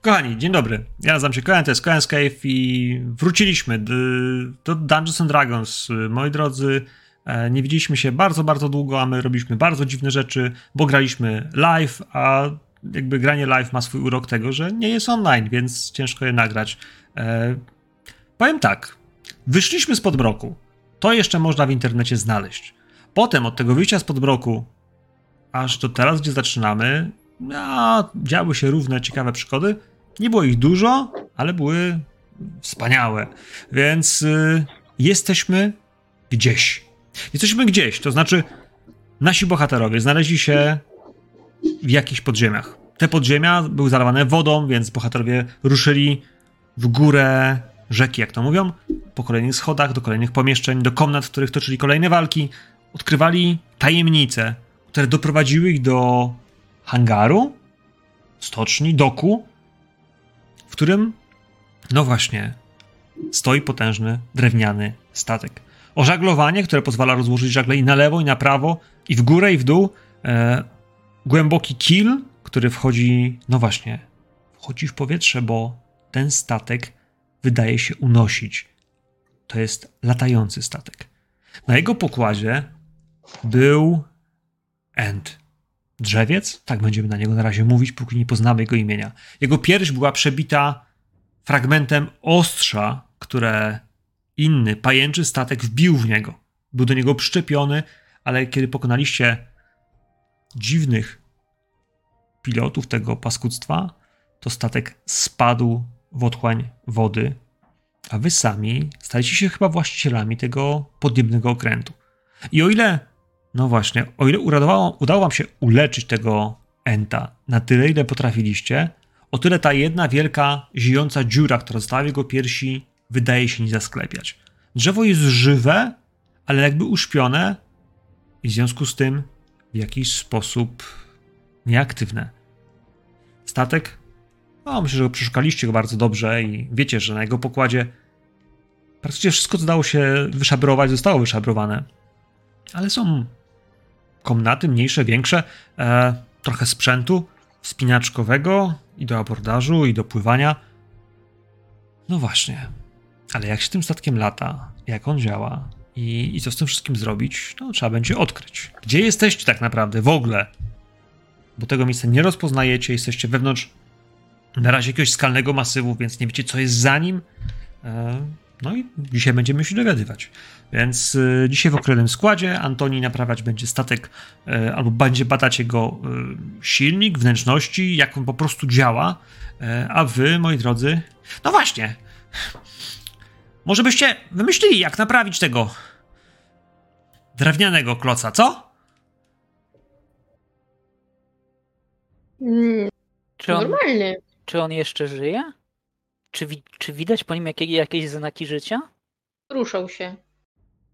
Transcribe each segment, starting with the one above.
Kochani, dzień dobry. Ja nazywam się Koen, to jest Koen's Cave i wróciliśmy do Dungeons and Dragons. Moi drodzy, e, nie widzieliśmy się bardzo, bardzo długo, a my robiliśmy bardzo dziwne rzeczy, bo graliśmy live, a jakby granie live ma swój urok tego, że nie jest online, więc ciężko je nagrać. E, powiem tak, wyszliśmy z podbroku. To jeszcze można w internecie znaleźć. Potem od tego wyjścia z podbroku aż do teraz, gdzie zaczynamy, a, działy się równe, ciekawe przygody. Nie było ich dużo, ale były wspaniałe. Więc y, jesteśmy gdzieś. Jesteśmy gdzieś, to znaczy nasi bohaterowie znaleźli się w jakichś podziemiach. Te podziemia były zalewane wodą, więc bohaterowie ruszyli w górę rzeki, jak to mówią, po kolejnych schodach, do kolejnych pomieszczeń, do komnat, w których toczyli kolejne walki. Odkrywali tajemnice, które doprowadziły ich do hangaru, stoczni, doku, w którym, no właśnie, stoi potężny drewniany statek. Ożaglowanie, które pozwala rozłożyć żagle i na lewo, i na prawo, i w górę, i w dół. E, głęboki kil, który wchodzi, no właśnie, wchodzi w powietrze, bo ten statek wydaje się unosić. To jest latający statek. Na jego pokładzie był End. Drzewiec? Tak będziemy na niego na razie mówić, póki nie poznamy jego imienia. Jego pierś była przebita fragmentem ostrza, które inny, pajęczy statek wbił w niego. Był do niego przyczepiony, ale kiedy pokonaliście dziwnych pilotów tego paskudztwa, to statek spadł w otchłań wody, a wy sami staliście się chyba właścicielami tego podniebnego okrętu. I o ile no właśnie, o ile udało, udało wam się uleczyć tego enta na tyle, ile potrafiliście, o tyle ta jedna wielka, ziejąca dziura, która została w jego piersi, wydaje się nie zasklepiać. Drzewo jest żywe, ale jakby uśpione i w związku z tym w jakiś sposób nieaktywne. Statek? No, myślę, że przeszukaliście go bardzo dobrze i wiecie, że na jego pokładzie praktycznie wszystko, co dało się wyszabrować, zostało wyszabrowane. Ale są komnaty, mniejsze, większe, e, trochę sprzętu wspinaczkowego i do abordażu, i do pływania. No właśnie. Ale jak się tym statkiem lata, jak on działa i, i co z tym wszystkim zrobić, no trzeba będzie odkryć. Gdzie jesteście tak naprawdę w ogóle? Bo tego miejsca nie rozpoznajecie, jesteście wewnątrz na razie jakiegoś skalnego masywu, więc nie wiecie, co jest za nim. E, no i dzisiaj będziemy się dowiadywać. Więc y, dzisiaj w określonym składzie Antoni naprawiać będzie statek y, albo będzie badać jego y, silnik, wnętrzności, jak on po prostu działa. A wy, moi drodzy, no właśnie. Może byście wymyślili, jak naprawić tego drewnianego kloca, co? Mm, Czy on, normalnie. czy on jeszcze żyje? Czy, wi- czy widać po nim jakie, jakieś znaki życia? Ruszał się.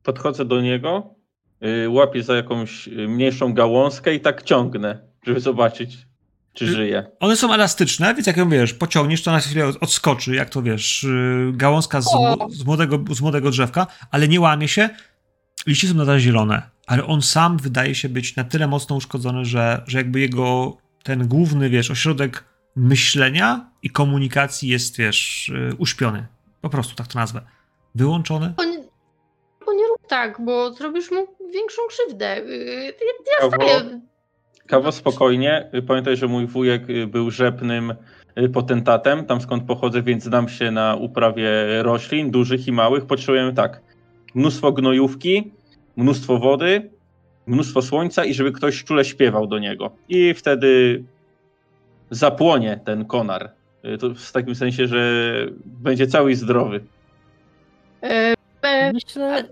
Podchodzę do niego, y, łapię za jakąś y, mniejszą gałązkę i tak ciągnę, żeby zobaczyć, czy Y- żyje. One są elastyczne, więc jak ją wiesz, pociągniesz, to na chwilę odskoczy, jak to wiesz, y, gałązka z, z, młodego, z młodego drzewka, ale nie łamie się. Liście są nadal zielone, ale on sam wydaje się być na tyle mocno uszkodzony, że, że jakby jego ten główny, wiesz, ośrodek myślenia i komunikacji jest, wiesz, y, uśpiony. Po prostu tak to nazwę. Wyłączony. Nie, bo nie rób tak, bo zrobisz mu większą krzywdę. Yy, Ja, ja Kawo? staję. Kawo, spokojnie. Y, Pamiętaj, że mój wujek y, był rzepnym y, potentatem, tam skąd pochodzę, więc znam się na uprawie roślin, dużych i małych. Potrzebujemy tak, mnóstwo gnojówki, mnóstwo wody, mnóstwo słońca i żeby ktoś czule śpiewał do niego. I wtedy zapłonie ten konar. Y, To w takim sensie, że będzie cały i zdrowy. E, e, Myślę,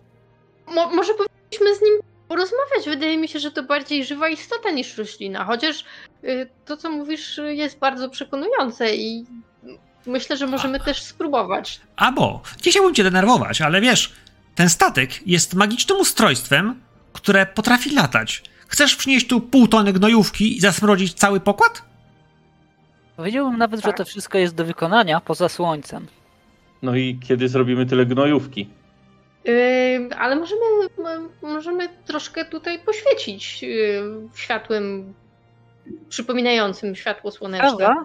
mo, może powinniśmy z nim porozmawiać. Wydaje mi się, że to bardziej żywa istota niż roślina. Chociaż y, to, co mówisz, jest bardzo przekonujące i myślę, że możemy też spróbować. Albo, nie chciałbym cię denerwować, ale wiesz, ten statek jest magicznym ustrojstwem, które potrafi latać. Chcesz przynieść tu pół tony gnojówki i zasmrodzić cały pokład? Powiedziałbym nawet, że Tak. to wszystko jest do wykonania poza słońcem. No i kiedy zrobimy tyle gnojówki? Yy, ale możemy, możemy troszkę tutaj poświecić yy, światłem przypominającym światło słoneczne. Prawda?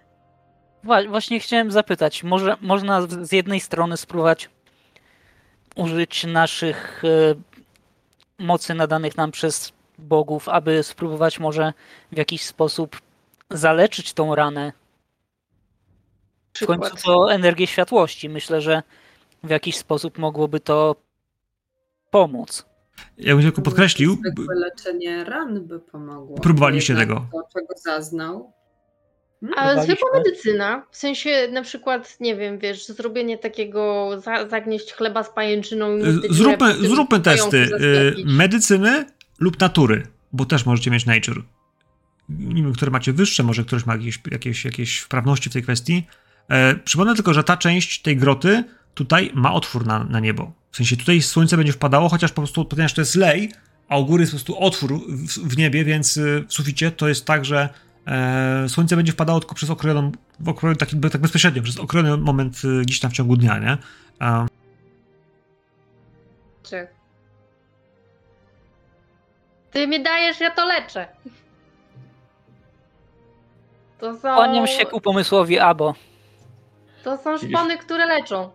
Wła- Właśnie chciałem zapytać, może można z jednej strony spróbować użyć naszych e, mocy nadanych nam przez bogów, aby spróbować może w jakiś sposób zaleczyć tą ranę. W końcu to energię światłości. Myślę, że w jakiś sposób mogłoby to pomóc. Ja bym tylko podkreślił, Zwykłe leczenie ran by pomogło. Próbowaliście tego. To, czego zaznał. A Próbowaliśmy. zwykła medycyna, w sensie na przykład, nie wiem, wiesz, zrobienie takiego, za, zagnieść chleba z pajęczyną i zróbmy, zróbmy testy y, medycyny lub natury, bo też możecie mieć nature. Nie wiem, które macie wyższe, może ktoś ma jakieś, jakieś, jakieś wprawności w tej kwestii. E, przypomnę tylko, że ta część tej groty tutaj ma otwór na, na niebo. W sensie tutaj słońce będzie wpadało, chociaż po prostu, ponieważ to jest lej, a u góry jest po prostu otwór w, w niebie, więc y, w suficie to jest tak, że e, słońce będzie wpadało tylko przez okrojoną, okrojony, tak, tak bezpośrednio, przez okrojony moment y, gdzieś tam w ciągu dnia, nie? A, Czy- Ty mi dajesz, ja to leczę. To są, Kłaniam się ku pomysłowi Abo. To są szpony, które leczą.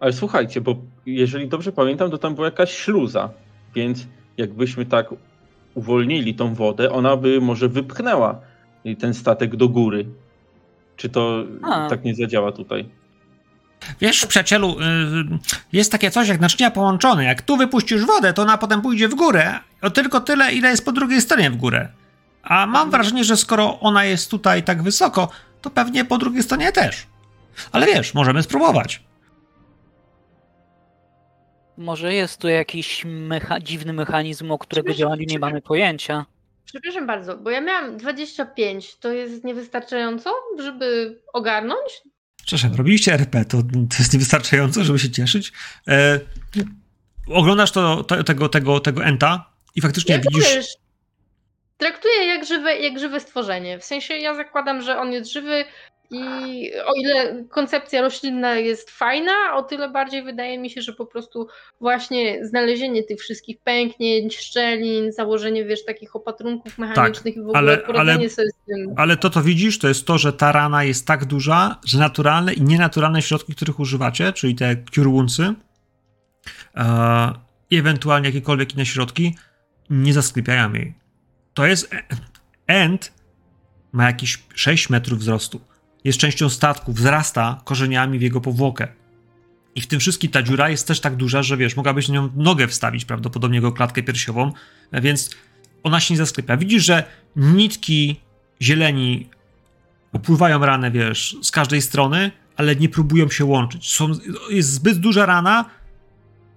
Ale słuchajcie, bo jeżeli dobrze pamiętam, to tam była jakaś śluza, więc jakbyśmy tak uwolnili tą wodę, ona by może wypchnęła ten statek do góry. Czy to A. tak nie zadziała tutaj? Wiesz, przyjacielu, y, jest takie coś jak naczynia połączone. Jak tu wypuścisz wodę, to ona potem pójdzie w górę. O tylko tyle, ile jest po drugiej stronie w górę. A mam wrażenie, że skoro ona jest tutaj tak wysoko, to pewnie po drugiej stronie też. Ale wiesz, możemy spróbować. Może jest tu jakiś mecha- dziwny mechanizm, o którego działaniu nie mamy pojęcia. Przepraszam bardzo, bo ja miałam 25. To jest niewystarczająco, żeby ogarnąć? Przepraszam, robiliście RP, to, to jest niewystarczająco, żeby się cieszyć. E, oglądasz to, to, tego, tego, tego enta i faktycznie Jak widzisz... traktuję jak żywe, jak żywe stworzenie. W sensie ja zakładam, że on jest żywy i o ile koncepcja roślinna jest fajna, o tyle bardziej wydaje mi się, że po prostu właśnie znalezienie tych wszystkich pęknięć, szczelin, założenie, wiesz, takich opatrunków mechanicznych i w ogóle Tak, ale- poradzenie ale- sobie z tym. Ale to, co widzisz, to jest to, że ta rana jest tak duża, że naturalne i nienaturalne środki, których używacie, czyli te cure woundsy i ewentualnie jakiekolwiek inne środki, nie zasklepiają jej. To jest... e- End ma jakieś 6 metrów wzrostu. Jest częścią statku, wzrasta korzeniami w jego powłokę. I w tym wszystkim ta dziura jest też tak duża, że wiesz, mogłabyś na nią nogę wstawić, prawdopodobnie jego klatkę piersiową, więc ona się nie zasklepia. Widzisz, że nitki zieleni opływają ranę, wiesz, z każdej strony, ale nie próbują się łączyć. Są, jest zbyt duża rana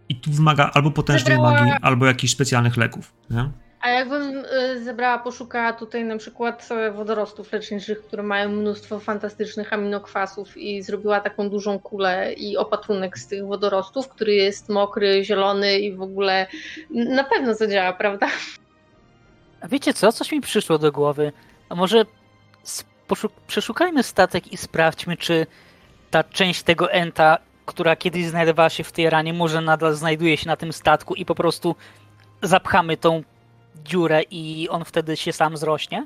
i tu wymaga albo potężnej magii, albo jakichś specjalnych leków. Nie? A jakbym y, zebrała, poszukała tutaj na przykład e, wodorostów leczniczych, które mają mnóstwo fantastycznych aminokwasów i zrobiła taką dużą kulę i opatrunek z tych wodorostów, który jest mokry, zielony i w ogóle na pewno zadziała, prawda? A wiecie co? Coś mi przyszło do głowy. A może przeszukajmy statek i sprawdźmy, czy ta część tego enta, która kiedyś znajdowała się w tej ranie, może nadal znajduje się na tym statku i po prostu zapchamy tą dziurę i on wtedy się sam zrośnie?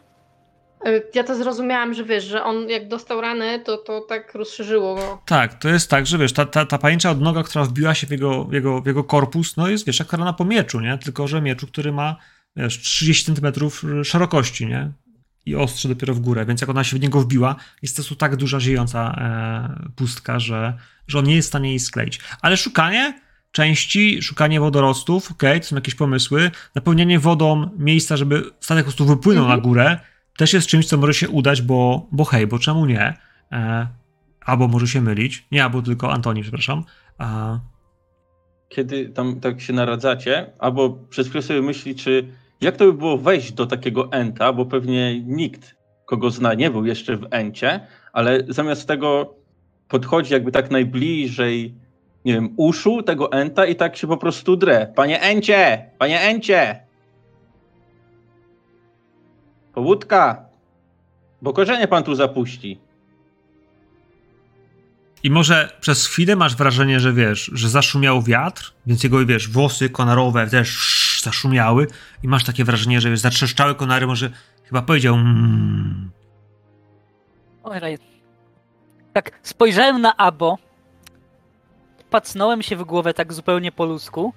Y, Ja to zrozumiałam, że wiesz, że on jak dostał ranę, to to tak rozszerzyło go. Tak, to jest tak, że wiesz, ta, ta, ta pajęcza odnoga, która wbiła się w jego, w, jego, w jego korpus, no jest, wiesz, jak rana po mieczu, nie? Tylko, że mieczu, który ma, wiesz, 30 cm szerokości, nie? I ostrze dopiero w górę, więc jak ona się w niego wbiła, jest to tak duża, ziejąca e, pustka, że, że on nie jest w stanie jej skleić. Ale szukanie części, szukanie wodorostów, okej, to są jakieś pomysły, napełnianie wodą miejsca, żeby statek po prostu wypłynął Mhm. na górę, też jest czymś, co może się udać, bo, bo hej, bo czemu nie? E, albo może się mylić. Nie, albo tylko Antoni, przepraszam. A, Kiedy tam tak się naradzacie, albo przez chwilę sobie myśli, czy jak to by było wejść do takiego enta, bo pewnie nikt, kogo zna, nie był jeszcze w encie, ale zamiast tego podchodzi jakby tak najbliżej, nie wiem, uszu tego enta i tak się po prostu drę. Panie encie! Panie encie! Powódka! Bo korzenie pan tu zapuści. I może przez chwilę masz wrażenie, że wiesz, że zaszumiał wiatr, więc jego, wiesz, włosy konarowe też sz- zaszumiały i masz takie wrażenie, że wiesz, zatrzeszczały konary, może chyba powiedział mm. Ojej. Tak, spojrzałem na Abo, pacnąłem się w głowę tak zupełnie po ludzku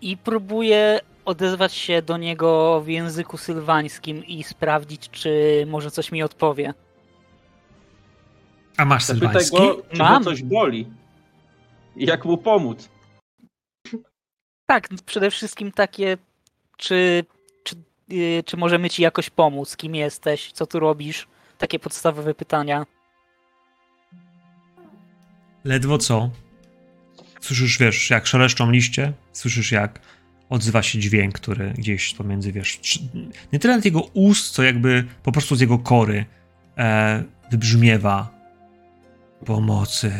i próbuję odezwać się do niego w języku sylwańskim i sprawdzić, czy może coś mi odpowie. A masz Zapytaj sylwański? go, czy Mam. go coś boli. I jak mu pomóc. Tak, przede wszystkim takie, czy, czy, yy, czy możemy ci jakoś pomóc, kim jesteś, co tu robisz, takie podstawowe pytania. Ledwo co. Słyszysz, wiesz, jak szeleszczą liście, słyszysz, jak odzywa się dźwięk, który gdzieś pomiędzy, wiesz, nie tyle nad jego ust, co jakby po prostu z jego kory e, wybrzmiewa pomocy,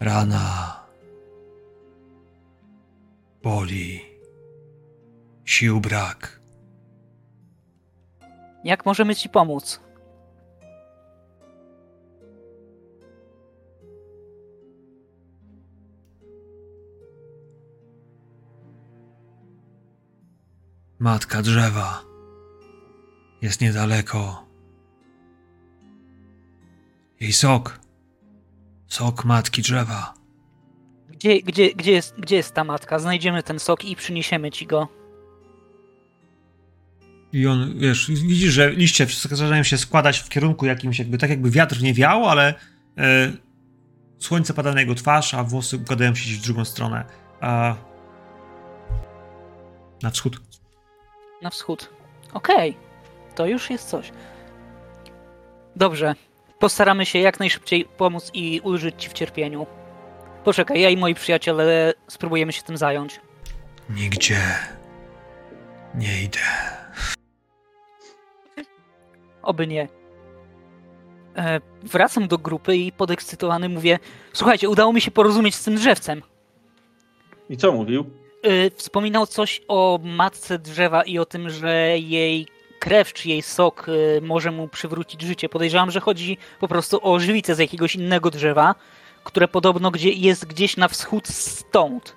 rana, boli, sił brak. Jak możemy ci pomóc? Matka drzewa jest niedaleko. Jej sok. Sok matki drzewa. Gdzie, gdzie, gdzie, jest, gdzie jest ta matka? Znajdziemy ten sok i przyniesiemy ci go. I on, wiesz, widzisz, że liście zaczynają się składać w kierunku jakimś, jakby tak jakby wiatr nie wiał, ale e, słońce pada na jego twarz, a włosy układają się w drugą stronę. A, na wschód. Na wschód. Okej, to już jest coś. Dobrze, postaramy się jak najszybciej pomóc i ulżyć ci w cierpieniu. Poczekaj, ja i moi przyjaciele spróbujemy się tym zająć. Nigdzie nie idę. Oby nie. E, wracam do grupy i podekscytowany mówię: Słuchajcie, udało mi się porozumieć z tym drzewcem. I co mówił? E, wspominał coś o matce drzewa i o tym, że jej krew czy jej sok e, może mu przywrócić życie. Podejrzewam, że chodzi po prostu o żywicę z jakiegoś innego drzewa, które podobno gdzie jest gdzieś na wschód stąd.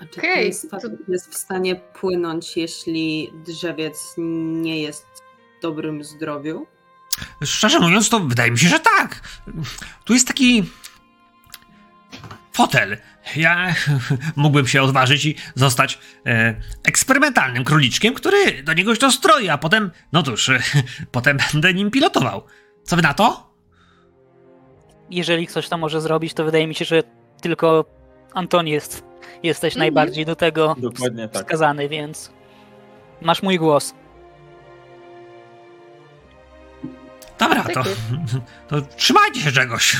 A czy ten statek jest w stanie płynąć, jeśli drzewiec nie jest w dobrym zdrowiu? Szczerze mówiąc, to wydaje mi się, że tak. Tu jest taki fotel. Ja mógłbym się odważyć i zostać e, eksperymentalnym króliczkiem, który do niego się dostroi, a potem, no cóż, e, potem będę nim pilotował. Co wy na to? Jeżeli ktoś to może zrobić, to wydaje mi się, że tylko Antoni jest, jesteś Mhm. najbardziej do tego Dokładnie tak. wskazany, więc masz mój głos. Dobra, Tak to, to trzymajcie się czegoś.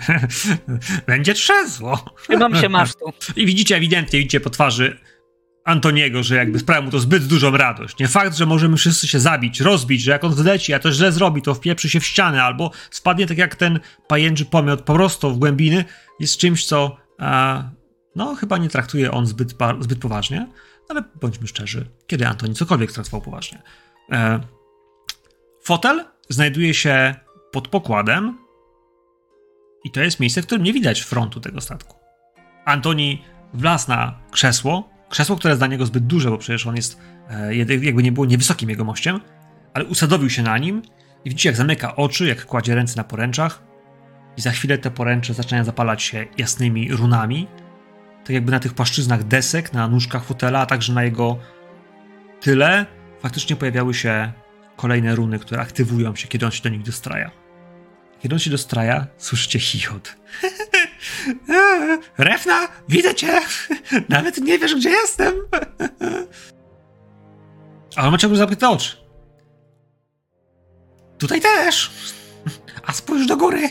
Będzie trzezwo. Trzymam się masztu. I widzicie ewidentnie, widzicie po twarzy Antoniego, że jakby sprawia mu to zbyt dużą radość. Nie fakt, że możemy wszyscy się zabić, rozbić, że jak on wleci, a to źle zrobi, to wpieprzy się w ścianę, albo spadnie tak jak ten pajęczy pomiot po prostu w głębiny, jest czymś, co e, no chyba nie traktuje on zbyt, zbyt poważnie, ale bądźmy szczerzy, kiedy Antoni cokolwiek traktował poważnie. E, fotel znajduje się pod pokładem i to jest miejsce, w którym nie widać frontu tego statku. Antoni wlazł na krzesło, krzesło, które jest dla niego zbyt duże, bo przecież on jest, e, jakby nie było, niewysokim jego mościem, ale usadowił się na nim i widzicie, jak zamyka oczy, jak kładzie ręce na poręczach i za chwilę te poręcze zaczynają zapalać się jasnymi runami, tak jakby na tych płaszczyznach desek, na nóżkach fotela, a także na jego tyle faktycznie pojawiały się kolejne runy, które aktywują się, kiedy on się do nich dostraja. Kiedy on się dostraja, słyszycie chichot. Refna, widzę cię! Nawet nie wiesz, gdzie jestem! A on ma ciągle zamknięte oczy. Tutaj też! A spójrz do góry!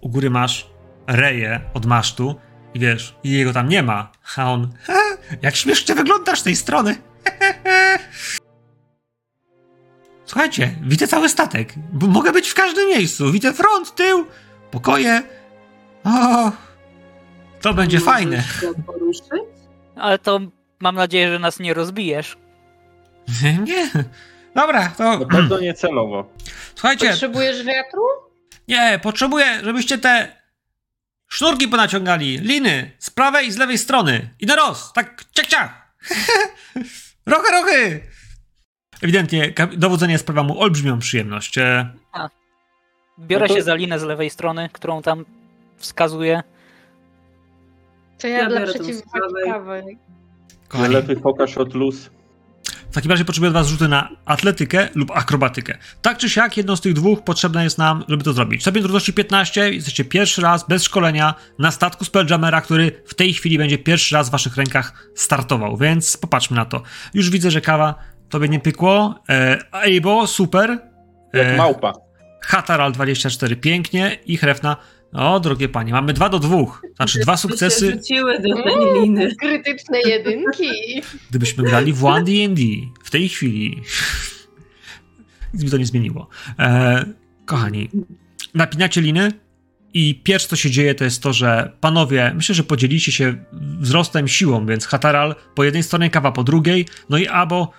U góry masz reję od masztu i wiesz, jego tam nie ma. A on, "Ha, jak śmiesznie wyglądasz z tej strony! Słuchajcie, widzę cały statek. B- Mogę być w każdym miejscu. Widzę front, tył, pokoje. O, to będzie Możesz fajne. Ale to mam nadzieję, że nas nie rozbijesz. Nie. Dobra, to. Na pewno nie celowo. Słuchajcie, Potrzebujesz wiatru? nie, potrzebuję, żebyście te sznurki ponaciągali, liny z prawej i z lewej strony. I na roz, tak ciach, ciach. Rochy, rochy! Ewidentnie dowodzenie sprawia mu olbrzymią przyjemność. E, Biorę No to- się za linę z lewej strony, którą tam wskazuje. To ja, Ja dla przeciwwagi kochani, Lewy pokaż od luz. w takim razie potrzebuję od was rzuty na atletykę lub akrobatykę. Tak czy siak, jedną z tych dwóch potrzebne jest nam, żeby to zrobić. Stopień trudności 15, jesteście pierwszy raz, bez szkolenia, na statku Spelljamera, który w tej chwili będzie pierwszy raz w waszych rękach startował, więc popatrzmy na to. Już widzę, że kawa tobie nie pykło. E, Ejbo, super. Jak E, małpa. Hataral 24, pięknie. I Hrefna, o drogie panie, mamy dwa do dwóch. Znaczy dwa sukcesy. rzuciły do tej liny. Krytyczne jedynki. Gdybyśmy grali w One D&D w tej chwili, nic by to nie zmieniło. E, kochani, napinacie liny i pierwsze, co się dzieje, to jest to, że panowie, myślę, że podzielicie się wzrostem, siłą, więc Hataral po jednej stronie, Kawa po drugiej, no i Abo...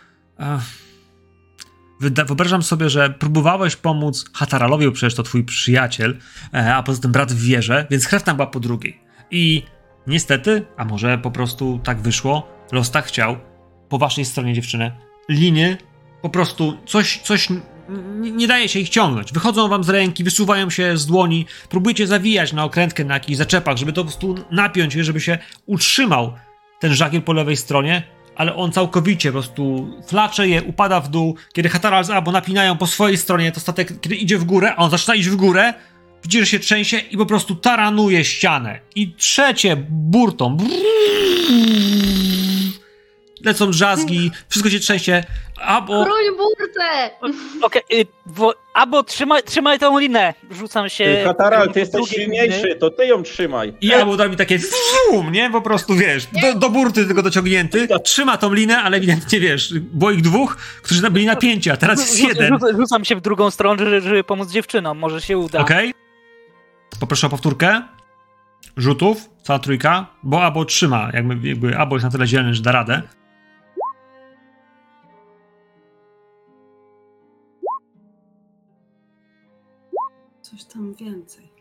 Wyobrażam sobie, że próbowałeś pomóc Hataralowi, bo przecież to twój przyjaciel, e, a poza tym brat w wierze, więc Hrefna była po drugiej. I niestety, a może po prostu tak wyszło, los tak chciał, po waszej stronie dziewczyny, liny, po prostu coś, coś nie daje się ich ciągnąć. Wychodzą wam z ręki, wysuwają się z dłoni, próbujecie zawijać na okrętkę na jakichś zaczepach, żeby to po prostu napiąć, żeby się utrzymał ten żagiel po lewej stronie, ale on całkowicie po prostu flacze je, upada w dół. Kiedy Hataral z Abo napinają po swojej stronie, to statek, kiedy idzie w górę, a on zaczyna iść w górę, widzi, że się trzęsie i po prostu taranuje ścianę. I trzecie burtą. Lecą drzazgi, wszystko się trzęsie. Abo... Broń burtę! Okej, y, wo- albo trzymaj, trzymaj tą linę. Rzucam się. Kataral, ty jesteś silniejszy, to ty ją trzymaj. I Abo da mi takie fum, nie? Po prostu, wiesz, do, do burty tylko dociągnięty. Trzyma tą linę, ale ewidentnie, wiesz, było ich dwóch, którzy byli napięci, a teraz jest jeden. rzu- Rzucam się w drugą stronę, żeby, żeby pomóc dziewczynom. Może się uda. Okej. Poproszę o powtórkę. Rzutów, cała trójka, bo Abo trzyma, jakby, jakby Abo jest na tyle zielony, że da radę. Coś tam więcej.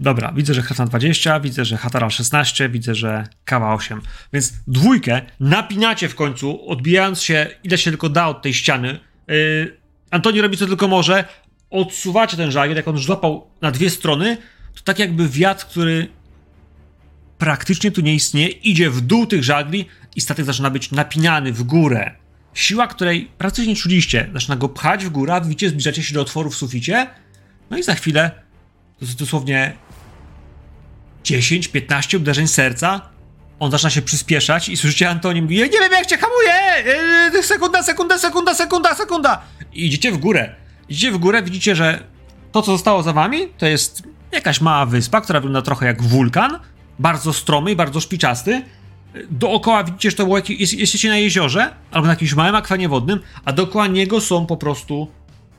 Dobra, widzę, że Hrefna 20, widzę, że Hataral 16, widzę, że Kawa 8. Więc dwójkę napinacie w końcu, odbijając się ile się tylko da od tej ściany. Yy, Antoni robi co tylko może. Odsuwacie ten żagiel, jak on złapał na dwie strony, to tak jakby wiatr, który praktycznie tu nie istnieje, idzie w dół tych żagli i statek zaczyna być napinany w górę. Siła, której praktycznie nie czuliście, zaczyna go pchać w górę, widzicie, zbliżacie się do otworu w suficie, no i za chwilę to jest dosłownie 10-15 uderzeń serca. On zaczyna się przyspieszać i słyszycie Antoni mówi, nie wiem jak cię hamuje! Yy, sekunda, sekunda, sekunda, sekunda, sekunda! I idziecie w górę. Idziecie w górę, widzicie, że to, co zostało za wami, to jest jakaś mała wyspa, która wygląda trochę jak wulkan. Bardzo stromy i bardzo szpiczasty. Dookoła widzicie, że to było jakieś, jest, jesteście na jeziorze albo na jakimś małym akwanie wodnym, a dookoła niego są po prostu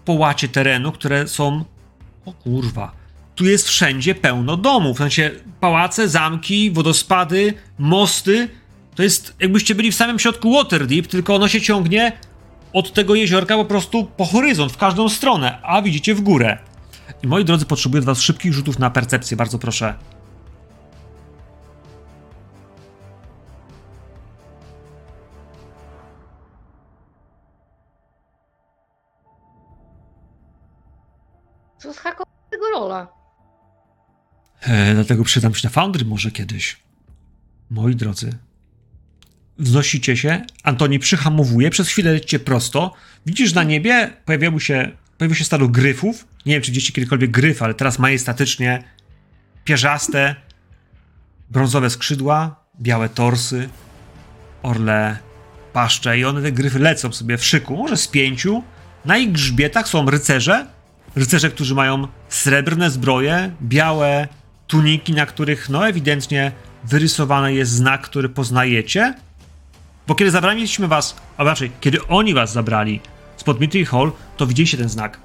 połacie terenu, które są... O kurwa tu jest wszędzie pełno domów. W sensie pałace, zamki, wodospady, mosty. To jest jakbyście byli w samym środku Waterdeep, tylko ono się ciągnie od tego jeziorka po prostu po horyzont, w każdą stronę, a widzicie w górę. I moi drodzy, potrzebuję od was szybkich rzutów na percepcję, bardzo proszę. Co z tego rola? E, dlatego przydam się na Foundry może kiedyś. Moi drodzy, wznosicie się, Antoni przyhamowuje, przez chwilę lecicie prosto, widzisz na niebie, pojawiały się, pojawiło się stado gryfów, nie wiem czy widzieliście kiedykolwiek gryf, ale teraz majestatycznie, pierzaste, brązowe skrzydła, białe torsy, orle paszcze. I one te gryfy lecą sobie w szyku, może z pięciu, na ich grzbietach są rycerze, rycerze, którzy mają srebrne zbroje, białe tuniki, na których no ewidentnie wyrysowany jest znak, który poznajecie. Bo kiedy zabraliśmy was, a raczej, kiedy oni was zabrali spod Mitry Hall, to widzieliście ten znak.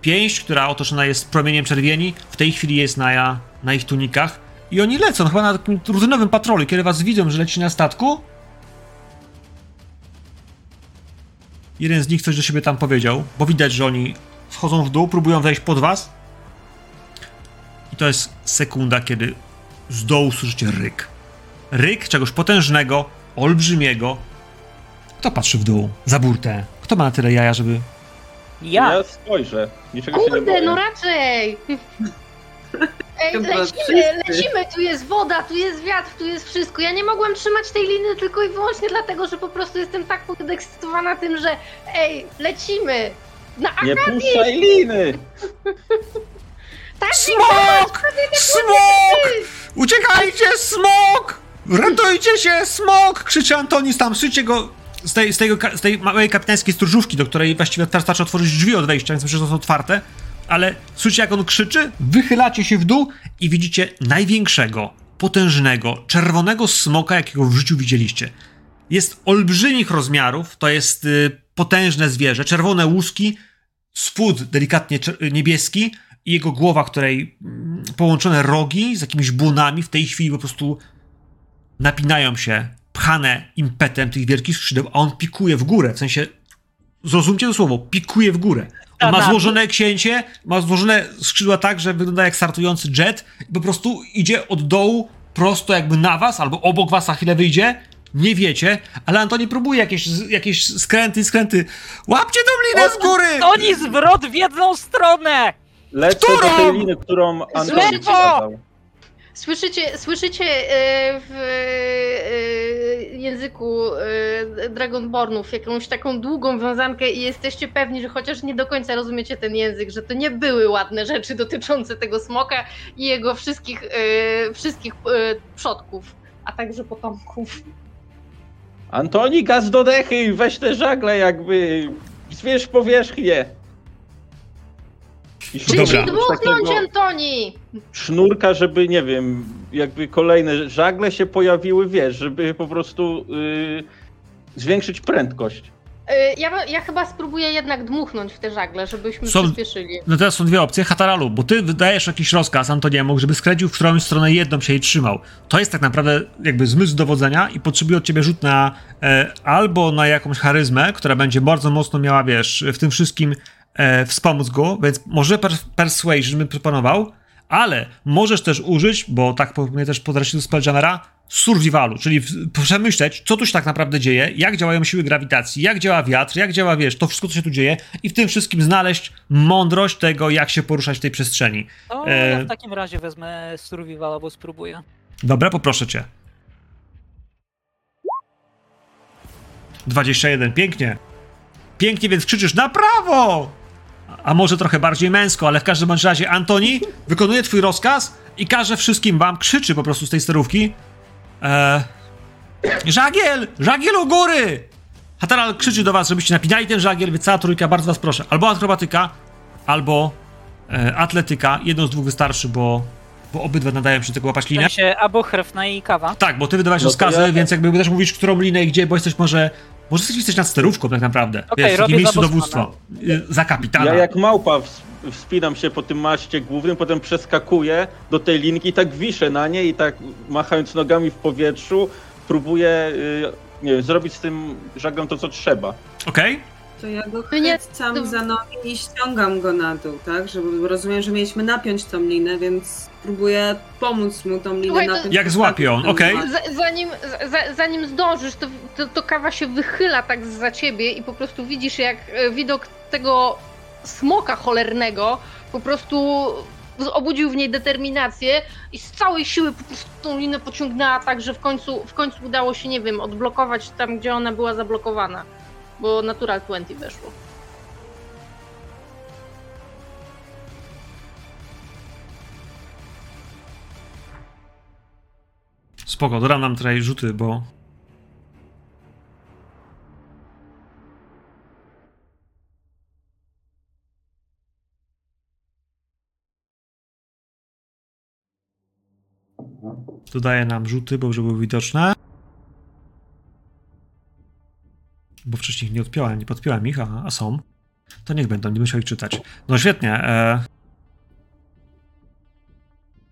Pięść, która otoczona jest promieniem czerwieni, w tej chwili jest na, na ich tunikach i oni lecą chyba na takim rutynowym patrolu. Kiedy was widzą, że leci na statku, jeden z nich coś do siebie tam powiedział, bo widać, że oni schodzą w dół, próbują wejść pod was. I to jest sekunda, kiedy z dołu słyszycie ryk. Ryk czegoś potężnego, olbrzymiego. Kto patrzy w dół? Za burtę. Kto ma na tyle jaja, żeby... Ja! Ja spojrzę. Niczego się nie Kurde, boję. no raczej! Ej, Chyba lecimy, wszyscy. lecimy, tu jest woda, tu jest wiatr, tu jest wszystko. Ja nie mogłam trzymać tej liny tylko i wyłącznie dlatego, że po prostu jestem tak podekscytowana tym, że ej, lecimy! Na Nie puszczaj liny! tak, Smok! Smok! Uciekajcie, smok! Ratujcie się, smok! Krzyczy Antonis tam, szycie go z tej, z, tego, z tej małej kapitańskiej stróżówki, do której właściwie teraz wystarczy otworzyć drzwi od wejścia, więc myślę, że są otwarte. Ale słyszycie, jak on krzyczy, wychylacie się w dół i widzicie największego, potężnego, czerwonego smoka, jakiego w życiu widzieliście. Jest olbrzymich rozmiarów, to jest y, potężne zwierzę, czerwone łuski, spód delikatnie niebieski i jego głowa, której mm, połączone rogi z jakimiś błonami w tej chwili po prostu napinają się, pchane impetem tych wielkich skrzydeł, a on pikuje w górę, w sensie, zrozumcie to słowo, pikuje w górę. On ma złożone księcie, ma złożone skrzydła tak, że wygląda jak startujący jet i po prostu idzie od dołu prosto jakby na was, albo obok was na chwilę wyjdzie, nie wiecie, ale Antoni próbuje jakieś, jakieś skręty, skręty. Łapcie tą linę z góry! Oni zwrot w jedną stronę! Lecę Którą? do tej liny, którą Antoni wskazał. Słyszycie, słyszycie e, w e, języku e, Dragonbornów jakąś taką długą wiązankę i jesteście pewni, że chociaż nie do końca rozumiecie ten język, że to nie były ładne rzeczy dotyczące tego smoka i jego wszystkich, wszystkich przodków, a także potomków. Antoni, gaz do dechy, weź te żagle jakby, zwierz powierzchnię. I Czy szukam ci Dobra. dmuchnąć, Antoni? Sznurka, żeby, nie wiem, jakby kolejne żagle się pojawiły, wiesz, żeby po prostu yy, zwiększyć prędkość. E, Ja, ja chyba spróbuję jednak dmuchnąć w te żagle, żebyśmy Są- przyspieszyli. No teraz są dwie opcje. Hataralu, bo ty wydajesz jakiś rozkaz Antoniemu, żeby skręcił w którąś stronę jedną się jej trzymał. To jest tak naprawdę jakby zmysł dowodzenia i potrzebuje od ciebie rzut na e, albo na jakąś charyzmę, która będzie bardzo mocno miała, wiesz, w tym wszystkim e, wspomóc go, więc może per, persuasion bym proponował, ale możesz też użyć, bo tak proponuję też po zresztą Spelljamera, survivalu, czyli przemyśleć, co tu się tak naprawdę dzieje, jak działają siły grawitacji, jak działa wiatr, jak działa, wiesz, to wszystko, co się tu dzieje i w tym wszystkim znaleźć mądrość tego, jak się poruszać w tej przestrzeni. To E, ja w takim razie wezmę survival albo spróbuję. Dobra, poproszę cię. 21, pięknie. Pięknie, więc krzyczysz na prawo! A może trochę bardziej męsko, ale w każdym bądź razie Antoni wykonuje twój rozkaz i każe wszystkim wam, krzyczy po prostu z tej sterówki. Eee, żagiel! Żagiel u góry! Hataral krzyczy do was, żebyście napinali ten żagiel, więc cała trójka, bardzo was proszę. Albo akrobatyka, albo e, atletyka. Jedno z dwóch wystarczy, bo, bo obydwa nadają się do tego łapać W linę. sensie albo chrewna i kawa. Tak, bo ty wydawałeś No rozkazy, ja- więc jakby też mówisz, którą linę i gdzie, bo jesteś może. Może jesteś, nad sterówką tak naprawdę. Okej, Wiesz, w takim miejscu za dowództwa. Y, Za kapitana. Ja jak małpa ws- wspinam się po tym maście głównym, potem przeskakuję do tej linki i tak wiszę na niej i tak machając nogami w powietrzu próbuję yy, nie wiem, zrobić z tym żaglem to, co trzeba. Okej? To ja go No nie- chwycam za nogi i ściągam go na dół, tak? Żeby, rozumiem, że mieliśmy napiąć tą linę, więc próbuję pomóc mu tą linę Słuchaj, to- napiąć. Jak złapie on, okej. Z, zanim, za, zanim zdążysz, to, to, to kawa się wychyla tak za ciebie i po prostu widzisz, jak e, widok tego smoka cholernego po prostu obudził w niej determinację i z całej siły po prostu tą linę pociągnęła tak, że w końcu, w końcu udało się, nie wiem, odblokować tam, gdzie ona była zablokowana. Bo Natural 20 weszło. Spoko, dodam nam tutaj rzuty, bo. Dodaje nam rzuty, bo żeby były widoczne. Bo wcześniej nie odpiąłem, nie podpiąłem ich, a, a są. To niech będą, nie musiał ich czytać. No świetnie. E,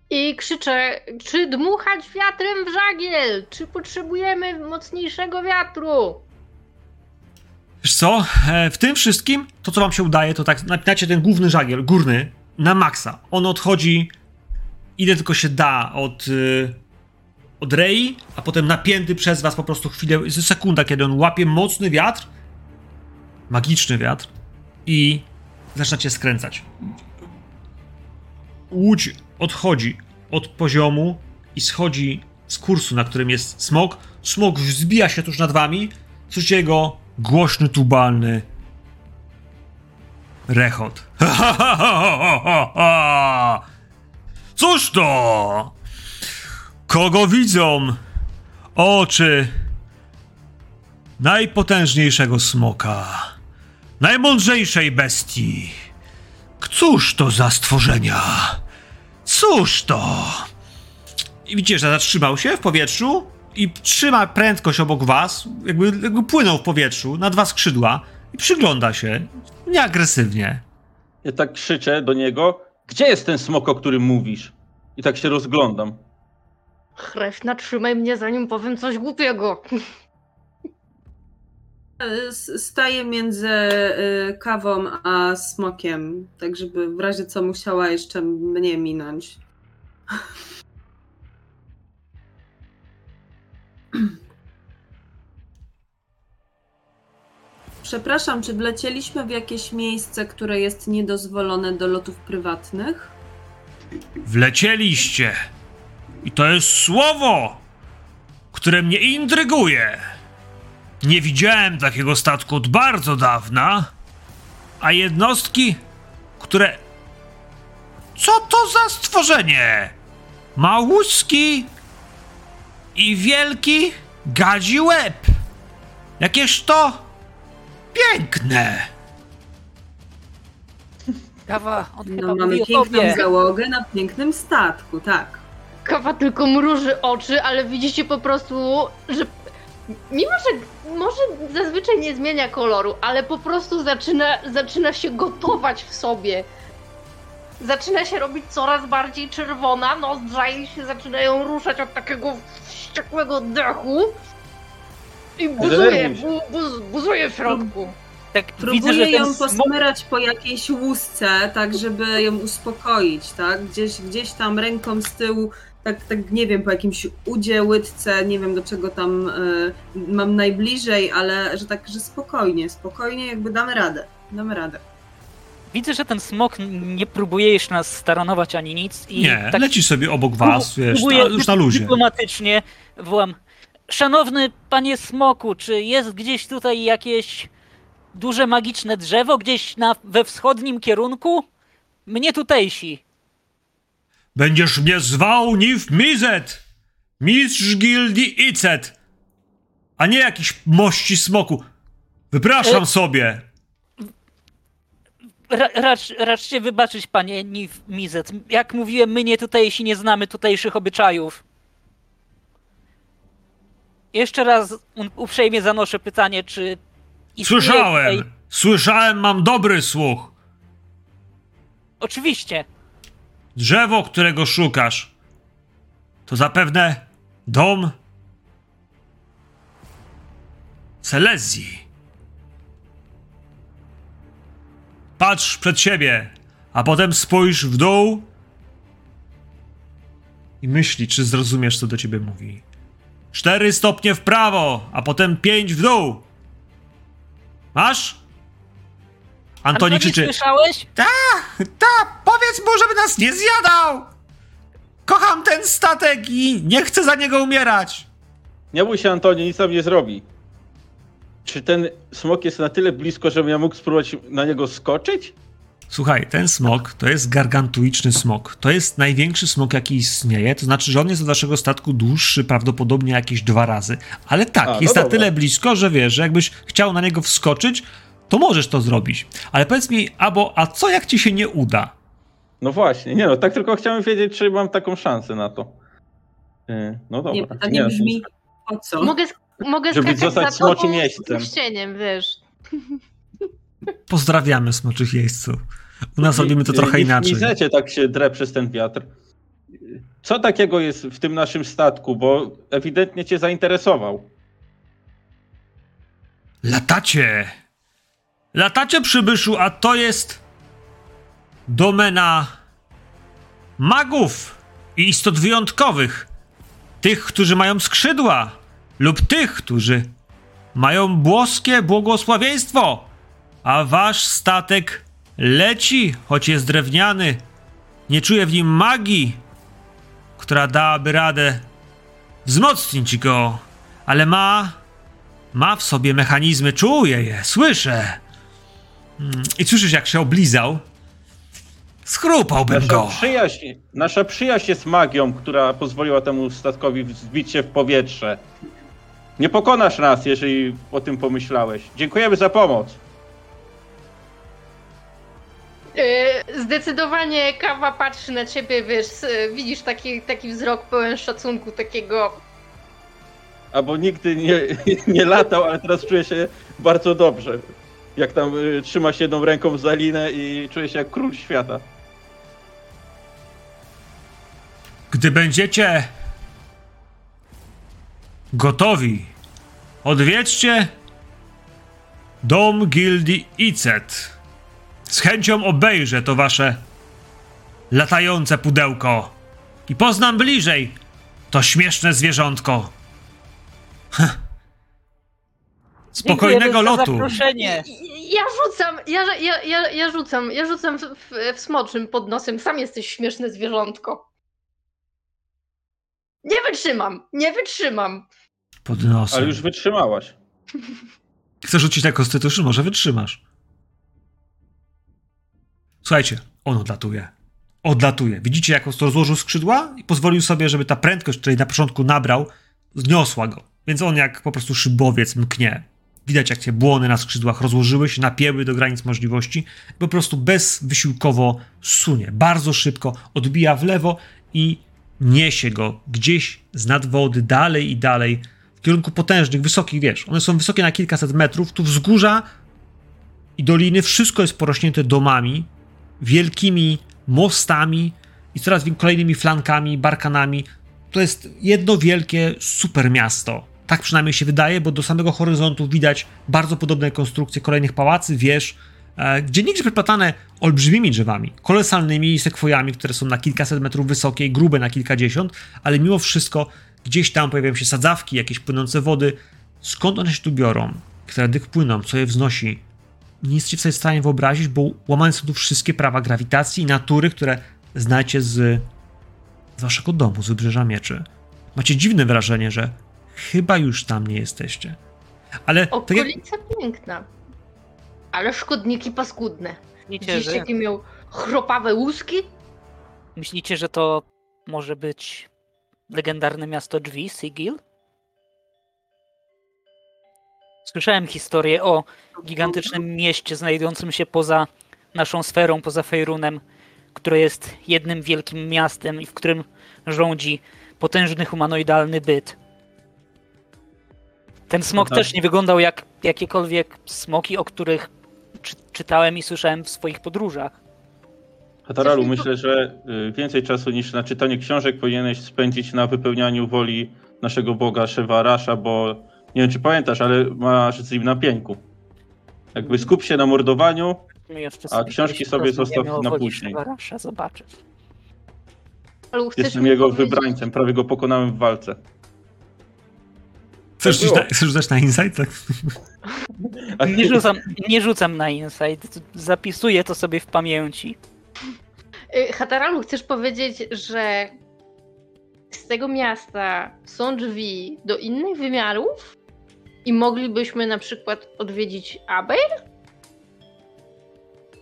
I krzyczę, czy dmuchać wiatrem w żagiel? Czy potrzebujemy mocniejszego wiatru? Wiesz co, e, w tym wszystkim, to co wam się udaje, to tak napinacie ten główny żagiel, górny, na maksa. On odchodzi ile tylko się da od, y, od Rei, a potem napięty przez was po prostu chwilę, sekunda, kiedy on łapie mocny wiatr, magiczny wiatr i zaczynacie skręcać. Łódź odchodzi od poziomu i schodzi z kursu, na którym jest smok. Smok wzbija się tuż nad wami. Słyszycie jego głośny, tubalny rechot. Cóż to? Kogo widzą oczy najpotężniejszego smoka, najmądrzejszej bestii? Cóż to za stworzenia? Cóż to? I widzicie, że zatrzymał się w powietrzu i trzyma prędkość obok was, jakby, jakby płynął w powietrzu na dwa skrzydła i przygląda się nieagresywnie. Ja tak krzyczę do niego, gdzie jest ten smok, o którym mówisz? I tak się rozglądam. Chrefna, trzymaj mnie, zanim powiem coś głupiego. E, Staję między e, kawą a smokiem, tak żeby w razie co musiała jeszcze mnie minąć. Przepraszam, czy wlecieliśmy w jakieś miejsce, które jest niedozwolone do lotów prywatnych? Wlecieliście. I to jest słowo, które mnie intryguje. Nie widziałem takiego statku od bardzo dawna, a jednostki, które. Co to za stworzenie? Małuski i wielki gadzi łeb. Jakież to piękne. Kawa, No, mamy piękną załogę na pięknym statku, tak. Kawa tylko mruży oczy, ale widzicie po prostu, że mimo, że może zazwyczaj nie zmienia koloru, ale po prostu zaczyna, zaczyna się gotować w sobie. Zaczyna się robić coraz bardziej czerwona, nozdrza jej się zaczynają ruszać od takiego wściekłego dechu. I buzuje, bu, buz, buzuje w środku. Tak, Próbuję widzę, ją posmyrać po jakiejś łusce, tak żeby ją uspokoić, tak? Gdzieś, gdzieś tam ręką z tyłu, tak, tak nie wiem, po jakimś udzie, łydce, nie wiem do czego tam y, mam najbliżej, ale że tak, że spokojnie, spokojnie jakby damy radę, damy radę. Widzę, że ten smok nie próbuje już nas staranować ani nic i Nie, tak leci sobie obok was, wiesz, już na luzie. dyplomatycznie wołam. Szanowny panie smoku, czy jest gdzieś tutaj jakieś duże magiczne drzewo gdzieś na, we wschodnim kierunku? Mnie tutejsi. Będziesz mnie zwał Nif Mizet, mistrz gildii Icet, a nie jakiś mości smoku. Wypraszam E- sobie. Ra, racz, raczcie wybaczyć, panie Nif Mizet. Jak mówiłem, my nie tutejsi nie znamy tutejszych obyczajów. Jeszcze raz uprzejmie zanoszę pytanie, czy... Słyszałem, Tutaj... słyszałem, mam dobry słuch. Oczywiście. Drzewo, którego szukasz, to zapewne dom Selezji. Patrz przed siebie, a potem spójrz w dół i myśli, czy zrozumiesz, co do ciebie mówi. Cztery stopnie w prawo, a potem pięć w dół. Masz? Antoni Antoni, krzyczy. słyszałeś? Ta, powiedz mu, żeby nas nie zjadał! Kocham ten statek i nie chcę za niego umierać! Nie bój się, Antoni, nic nam nie zrobi. Czy ten smok jest na tyle blisko, żebym ja mógł spróbować na niego skoczyć? Słuchaj, ten smok to jest gargantuiczny smok. To jest największy smok, jaki istnieje. To znaczy, że on jest od waszego statku dłuższy prawdopodobnie jakieś dwa razy. Ale tak, A, no jest na dobra. tyle blisko, że wiesz, że jakbyś chciał na niego wskoczyć, to możesz to zrobić. Ale powiedz mi, Abo, a co jak ci się nie uda? No właśnie, nie no, tak tylko chciałem wiedzieć, czy mam taką szansę na to. Yy, No dobra. Nie, pytanie no, brzmi, po co? Mogę, mogę Żeby zostać smoczym jeźdźcem. z ścieniem, wiesz. Pozdrawiamy smoczych jeźdźców. U nas robimy to Nie- trochę nie- inaczej. Nie zecie tak się drę przez ten wiatr. Co takiego jest w tym naszym statku, bo ewidentnie cię zainteresował. Latacie! Latacie, przybyszu, a to jest domena magów i istot wyjątkowych, tych, którzy mają skrzydła, lub tych, którzy mają błoskie błogosławieństwo, a wasz statek leci, choć jest drewniany. Nie czuję w nim magii, która dałaby radę wzmocnić go, ale ma, ma w sobie mechanizmy, czuję je, słyszę. Mm, I słyszysz, jak się oblizał. Schrupałbym Nasza go. przyjaźń, nasza przyjaźń jest magią, która pozwoliła temu statkowi wzbić się w powietrze. Nie pokonasz nas, jeżeli o tym pomyślałeś. Dziękujemy za pomoc. Yy, Zdecydowanie kawa patrzy na ciebie, wiesz, widzisz taki, taki wzrok pełen szacunku, takiego Albo nigdy nie, nie latał, ale teraz czuję się bardzo dobrze. Jak tam y, trzyma się jedną ręką za linę i czuję się jak król świata. Gdy będziecie gotowi, odwiedźcie dom gildii Icet. Z chęcią obejrzę to wasze latające pudełko i poznam bliżej to śmieszne zwierzątko. Heh. Spokojnego lotu. Zaproszenie. Ja rzucam, ja, ja, ja, ja rzucam, ja rzucam w, w, smoczym pod nosem. Sam jesteś śmieszne zwierzątko. Nie wytrzymam, nie wytrzymam. Pod nosem. Ale już wytrzymałaś. Chcesz rzucić na Constitution? Może wytrzymasz. Słuchajcie, on odlatuje. Odlatuje. Widzicie, jak on rozłożył skrzydła i pozwolił sobie, żeby ta prędkość, której na początku nabrał, zniosła go. Więc on jak po prostu szybowiec mknie. Widać, jak te błony na skrzydłach rozłożyły się, napięły do granic możliwości. Po prostu bezwysiłkowo sunie. Bardzo szybko odbija w lewo i niesie go gdzieś z nad wody, dalej i dalej, w kierunku potężnych, wysokich, wiesz, one są wysokie na kilkaset metrów, tu wzgórza i doliny, wszystko jest porośnięte domami, wielkimi mostami i coraz kolejnymi flankami, barkanami. To jest jedno wielkie super miasto. Tak przynajmniej się wydaje, bo do samego horyzontu widać bardzo podobne konstrukcje kolejnych pałacy, wież, e, gdzie nigdzie przeplatane olbrzymimi drzewami, kolosalnymi sekwojami, które są na kilkaset metrów wysokie i grube na kilkadziesiąt, ale mimo wszystko gdzieś tam pojawiają się sadzawki, jakieś płynące wody. Skąd one się tu biorą? Które płyną? Co je wznosi? Nie jesteście w stanie wyobrazić, bo łamane są tu wszystkie prawa grawitacji i natury, które znacie z, z waszego domu, z wybrzeża mieczy. Macie dziwne wrażenie, że chyba już tam nie jesteście. Ale tak jak, Okolica piękna. Ale szkodniki paskudne. Myślicie, Widzisz, że, miał chropawe łuski? myślicie, że to może być legendarne miasto drzwi, Sigil? Słyszałem historię o gigantycznym mieście znajdującym się poza naszą sferą, poza Fejrunem, które jest jednym wielkim miastem i w którym rządzi potężny humanoidalny byt. Ten smok tak. też nie wyglądał jak jakiekolwiek smoki, o których czy, czytałem i słyszałem w swoich podróżach. Hataralu, myślę, że y, więcej czasu niż na czytanie książek powinieneś spędzić na wypełnianiu woli naszego boga Szewarasza, bo nie wiem czy pamiętasz, ale masz z nim na pięku. Jakby skup się na mordowaniu, A książki sobie zostaw na później. Szewarasza, zobaczysz. Jestem jego wybrańcem, prawie go pokonałem w walce. Chcesz, tak rzucić na, chcesz rzucać na insight? Tak? Nie rzucam, nie rzucam na insight, zapisuję to sobie w pamięci. Y, Hataralu, chcesz powiedzieć, że z tego miasta są drzwi do innych wymiarów? I moglibyśmy na przykład odwiedzić Abel?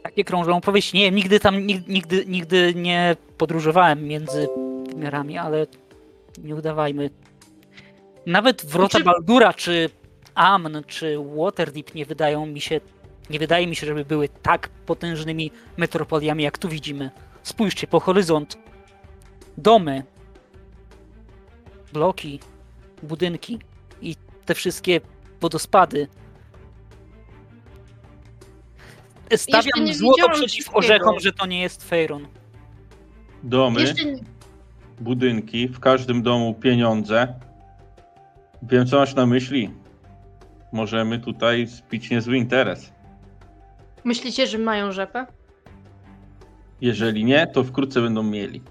Takie krążą opowieści. Nie wiem, nigdy tam, nigdy, nigdy nie podróżowałem między wymiarami, ale nie udawajmy. Nawet wrota Czy- Baldura, czy Amn, czy Waterdeep nie wydają mi się, nie wydaje mi się, żeby były tak potężnymi metropoliami, jak tu widzimy. Spójrzcie po horyzont. Domy, bloki, budynki i te wszystkie wodospady. Stawiam złoto przeciw orzechom, że to nie jest Fejron. Domy, budynki, w każdym domu pieniądze. Wiem co masz na myśli. Możemy tutaj spić niezły interes. Myślicie, że mają rzepę? Jeżeli nie, to wkrótce będą mieli.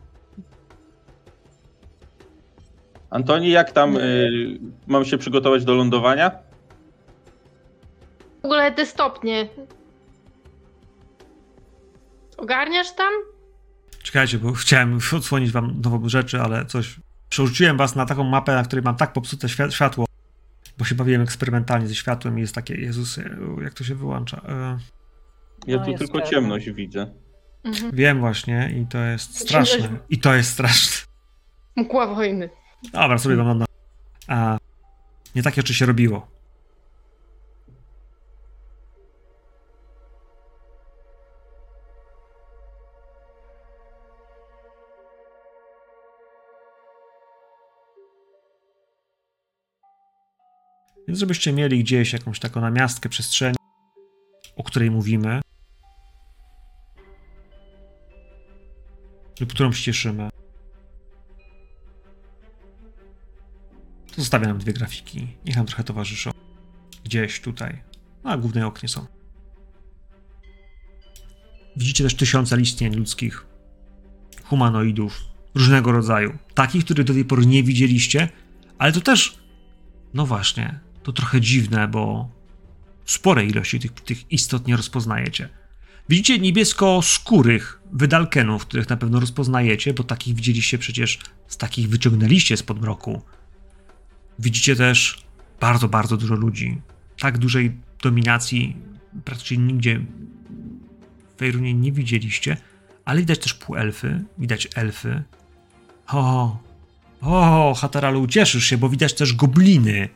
Antoni, jak tam y, mam się przygotować do lądowania? W ogóle te stopnie. Ogarniasz tam? Czekajcie, bo chciałem odsłonić wam nową rzeczy, ale coś... Przerzuciłem was na taką mapę, na której mam tak popsute świat- światło, bo się bawiłem eksperymentalnie ze światłem i jest takie, Jezus, jak to się wyłącza? E, Ja No, tu tylko pewne. ciemność widzę. Mhm. wiem właśnie i to jest straszne. I to jest straszne. Mgła wojny. Dobra, sobie go oglądam. A nie takie rzeczy się robiło. Więc żebyście mieli gdzieś jakąś taką namiastkę przestrzeni, o której mówimy, lub którą się cieszymy. To zostawiam nam dwie grafiki. Niech nam trochę towarzyszą. Gdzieś tutaj. No, a w głównej oknie są. Widzicie też tysiące istnień ludzkich, humanoidów, różnego rodzaju. Takich, których do tej pory nie widzieliście, ale to też, no właśnie, to trochę dziwne, bo spore ilości tych, tych istot nie rozpoznajecie. Widzicie niebiesko-skórych wydalkenów, których na pewno rozpoznajecie, bo takich widzieliście przecież, z takich wyciągnęliście spod mroku. Widzicie też bardzo, bardzo dużo ludzi. Tak dużej dominacji praktycznie nigdzie w Fejrunie nie widzieliście, ale widać też półelfy, widać elfy. O, o, Hataralu, cieszysz się, bo widać też gobliny.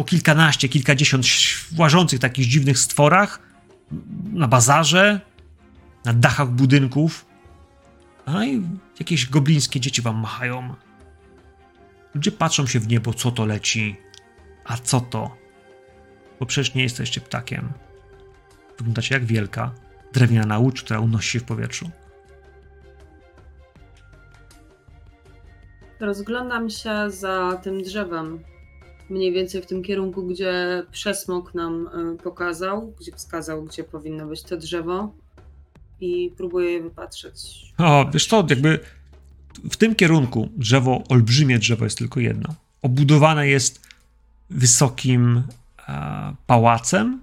Po kilkanaście, kilkadziesiąt łażących takich dziwnych stworach na bazarze, na dachach budynków. A i jakieś goblińskie dzieci wam machają. Ludzie patrzą się w niebo, co to leci. A co to? Bo przecież nie jesteście ptakiem. Wyglądacie jak wielka, drewniana łódź, która unosi się w powietrzu. Rozglądam się za tym drzewem. Mniej więcej w tym kierunku, gdzie przesmok nam y, pokazał, gdzie wskazał, gdzie powinno być to drzewo. I próbuję je wypatrzeć. O, wiesz co, jakby w tym kierunku drzewo, olbrzymie drzewo jest tylko jedno. Obudowane jest wysokim e, pałacem.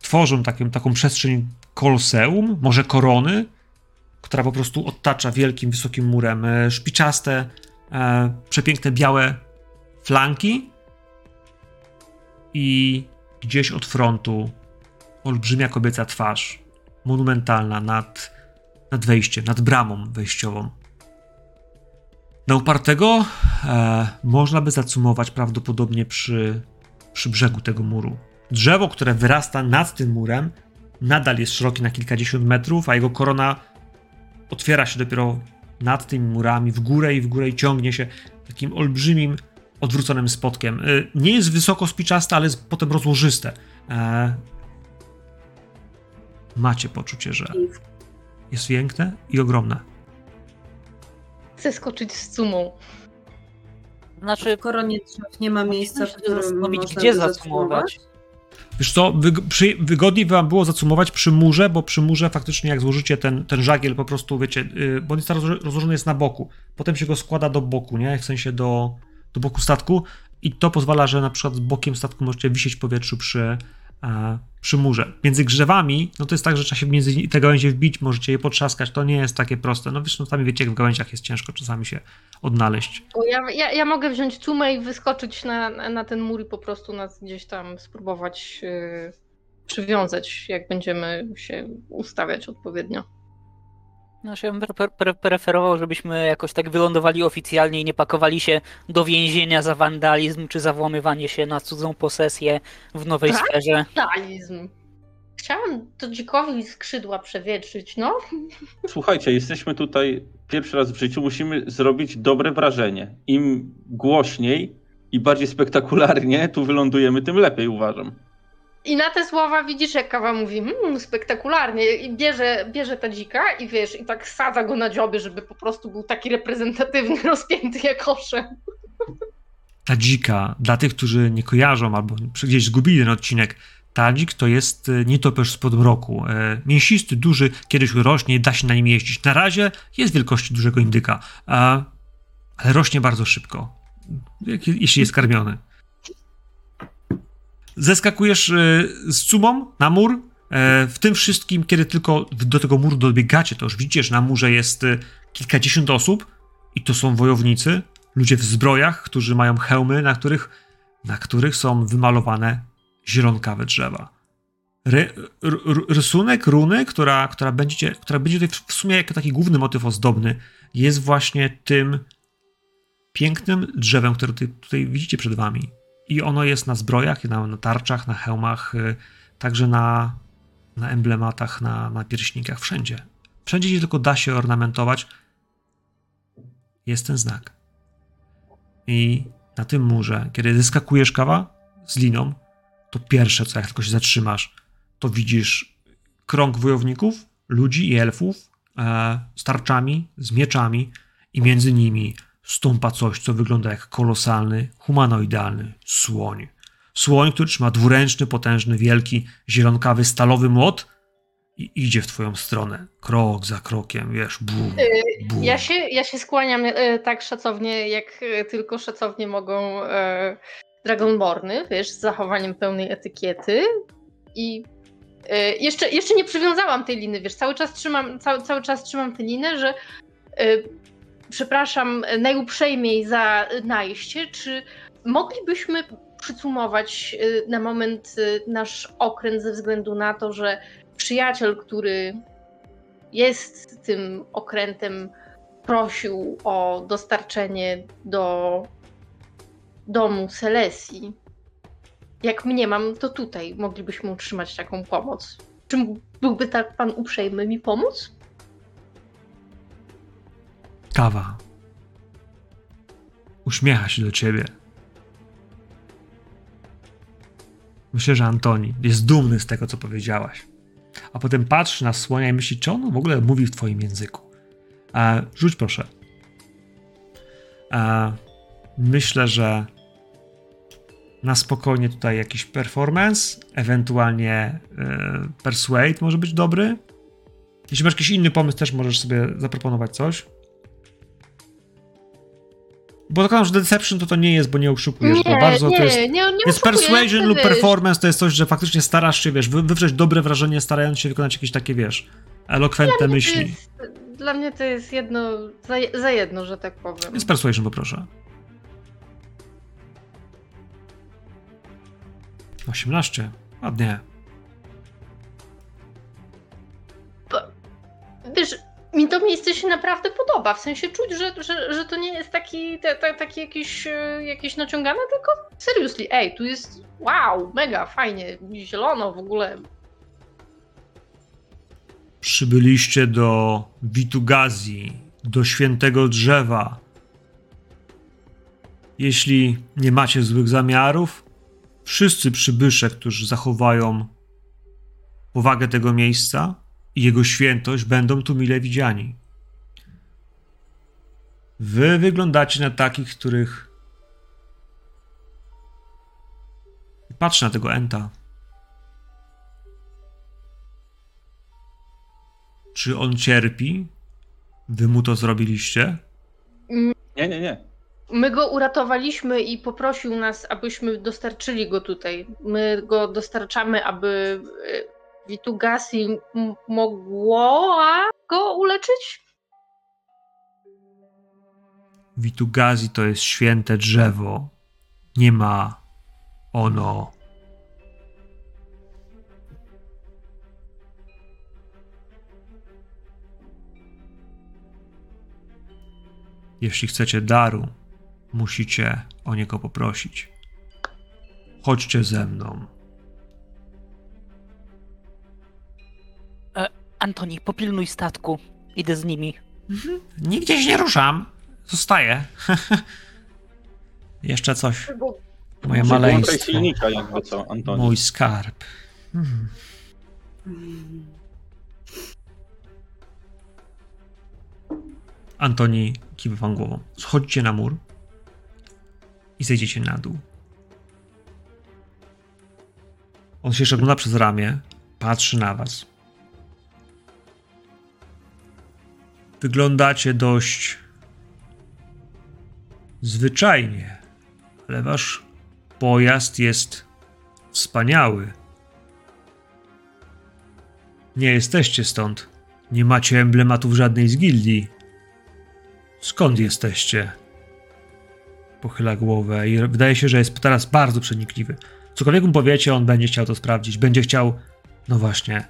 Tworzą taką, taką przestrzeń koloseum, może korony, która po prostu otacza wielkim, wysokim murem e, szpiczaste, e, przepiękne białe flanki i gdzieś od frontu olbrzymia kobieca twarz, monumentalna nad, nad wejściem, nad bramą wejściową. Na upartego e, można by zacumować prawdopodobnie przy, przy brzegu tego muru. Drzewo, które wyrasta nad tym murem, nadal jest szerokie na kilkadziesiąt metrów, a jego korona otwiera się dopiero nad tymi murami, w górę i w górę i ciągnie się takim olbrzymim, odwróconym spotkiem. Y, Nie jest wysoko spiczaste, ale jest potem rozłożyste. E, Macie poczucie, że jest piękne i ogromne. Chcę skoczyć z sumą. Znaczy, w koronie drzew nie ma miejsca, w którym gdzie by zacumować. Wiesz co, wyg- przy, wygodniej wam było zacumować przy murze, bo przy murze faktycznie jak złożycie ten, ten żagiel po prostu, wiecie, yy, bo on jest rozło- rozłożony jest na boku. Potem się go składa do boku, nie? W sensie do, do boku statku i to pozwala, że na przykład z bokiem statku możecie wisieć w powietrzu przy, e, przy murze. Między grzewami, no to jest tak, że trzeba się między te gałęzie wbić, możecie je potrzaskać, to nie jest takie proste. No wiesz, no sami wiecie, jak w gałęziach jest ciężko czasami się odnaleźć. Ja, ja, ja mogę wziąć cumę i wyskoczyć na, na ten mur i po prostu nas gdzieś tam spróbować yy, przywiązać, jak będziemy się ustawiać odpowiednio. Znaczy ja bym pre- pre- preferował, żebyśmy jakoś tak wylądowali oficjalnie i nie pakowali się do więzienia za wandalizm czy za włamywanie się na cudzą posesję w nowej Tak? sferze. Realizm. Chciałam to dzikowi skrzydła przewietrzyć, no. Słuchajcie, jesteśmy tutaj pierwszy raz w życiu, musimy zrobić dobre wrażenie. Im głośniej i bardziej spektakularnie tu wylądujemy, tym lepiej uważam. I na te słowa widzisz, jak kawa mówi, mmm, spektakularnie, i bierze, bierze ta dzika i wiesz, i tak sadza go na dzioby, żeby po prostu był taki reprezentatywny, rozpięty jak orzeł. ta dzika, dla tych, którzy nie kojarzą albo gdzieś zgubili ten odcinek, tadzik to jest e, nietoperz spod mroku. E, Mięsisty, duży, kiedyś rośnie, da się na nim jeździć. Na razie jest wielkości dużego indyka. Ale rośnie bardzo szybko, jeśli jest karmiony. Zeskakujesz y, z sumą na mur. E, w tym wszystkim, kiedy tylko do tego muru dobiegacie, to już widzicie, że na murze jest y, kilkadziesiąt osób i to są wojownicy, ludzie w zbrojach, którzy mają hełmy, na których, na których są wymalowane zielonkawe drzewa. Ry, rysunek runy, która, która, będziecie, która będzie tutaj w sumie jako taki główny motyw ozdobny, jest właśnie tym pięknym drzewem, które tutaj, tutaj widzicie przed wami. I ono jest na zbrojach, na, na tarczach, na hełmach, y, także na, na emblematach, na, na pierśnikach, wszędzie. Wszędzie, gdzie tylko da się ornamentować, jest ten znak. I na tym murze, kiedy zyskakujesz kawa z liną, to pierwsze, co jak tylko się zatrzymasz, to widzisz krąg wojowników, ludzi i elfów e, z tarczami, z mieczami i między nimi stąpa coś, co wygląda jak kolosalny, humanoidalny słoń. Słoń, który trzyma dwuręczny, potężny, wielki, zielonkawy, stalowy młot i idzie w twoją stronę. Krok za krokiem, wiesz, bum, y, bum. Ja się, ja się skłaniam y, tak szacownie, jak y, tylko szacownie mogą Dragonborny, wiesz, z zachowaniem pełnej etykiety i jeszcze, jeszcze nie przywiązałam tej liny, wiesz, cały czas trzymam, cały, cały czas trzymam tę linę, że przepraszam najuprzejmiej za najście, czy moglibyśmy przycumować na moment nasz okręt ze względu na to, że przyjaciel, który jest tym okrętem, prosił o dostarczenie do domu Selesji. Jak mnie mam, to tutaj moglibyśmy utrzymać taką pomoc. Czy byłby tak pan uprzejmy mi pomóc? Kawa. Uśmiecha się do ciebie. Myślę, że Antoni jest dumny z tego, co powiedziałaś a potem patrzy na słonia i myśli, czy on w ogóle mówi w twoim języku. E, rzuć proszę. E, myślę, że na spokojnie tutaj jakiś performance, ewentualnie e, persuade może być dobry. Jeśli masz jakiś inny pomysł, też możesz sobie zaproponować coś. Bo zakładam, że Deception to to nie jest, bo nie oszukujesz nie, to bardzo. Nie, to jest, nie, nie jest Persuasion lub Performance, to jest coś, że faktycznie starasz się, wiesz, wywrzeć dobre wrażenie, starając się wykonać jakieś takie, wiesz, elokwentne myśli. Jest, dla mnie to jest jedno, za, za jedno, że tak powiem. Jest Persuasion, poproszę. 18. Ładnie. Wiesz, mi to miejsce się naprawdę podoba. W sensie czuć, że, że, że to nie jest taki, te, te, taki jakiś, e, jakiś naciągany, tylko seriously, ej, tu jest wow, mega, fajnie, zielono w ogóle. Przybyliście do Witugazji, do świętego drzewa. Jeśli nie macie złych zamiarów, wszyscy przybysze, którzy zachowają powagę tego miejsca, i Jego świętość będą tu mile widziani. Wy wyglądacie na takich, których. Patrz na tego Enta. Czy on cierpi? Wy mu to zrobiliście? Nie, nie, nie. My go uratowaliśmy i poprosił nas, abyśmy dostarczyli go tutaj. My go dostarczamy, aby Vitugasi mogła go uleczyć? Witugazi to jest święte drzewo. Nie ma ono. Jeśli chcecie daru, musicie o niego poprosić. Chodźcie ze mną. Antoni, popilnuj statku. Idę z nimi. Mhm. Nigdzie się nie ruszam. Zostaję. Jeszcze coś. Moje maleństwo. silnika jakby co, Antoni. Mój skarb. Hmm. Antoni kiwa wam głową. Schodźcie na mur i zejdziecie na dół. On się jeszcze ogląda przez ramię, patrzy na was. Wyglądacie dość Zwyczajnie, ale wasz pojazd jest wspaniały. Nie jesteście stąd. Nie macie emblematów żadnej z gildii. Skąd jesteście? Pochyla głowę i wydaje się, że jest teraz bardzo przenikliwy. Cokolwiek mu powiecie, on będzie chciał to sprawdzić. Będzie chciał, no właśnie,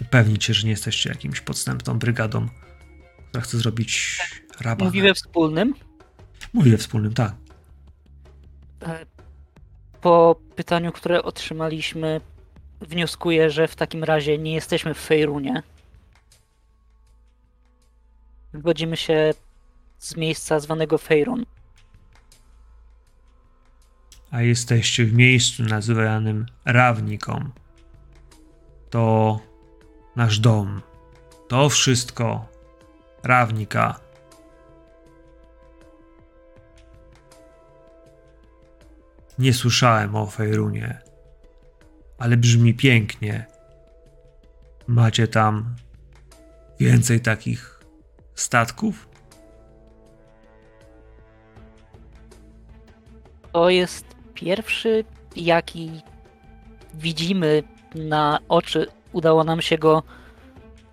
upewnić się, że nie jesteście jakimś podstępną brygadą, która chce zrobić rabat. Mówi we wspólnym. Mówi we wspólnym, tak. E, Po pytaniu, które otrzymaliśmy, wnioskuję, że w takim razie nie jesteśmy w Fejrunie. Wywodzimy się z miejsca zwanego Fejrun. A jesteście w miejscu nazywanym Rawniką. To nasz dom. To wszystko Rawnika. Nie słyszałem o Fejrunie, ale brzmi pięknie. Macie tam więcej takich statków? To jest pierwszy, jaki widzimy na oczy. Udało nam się go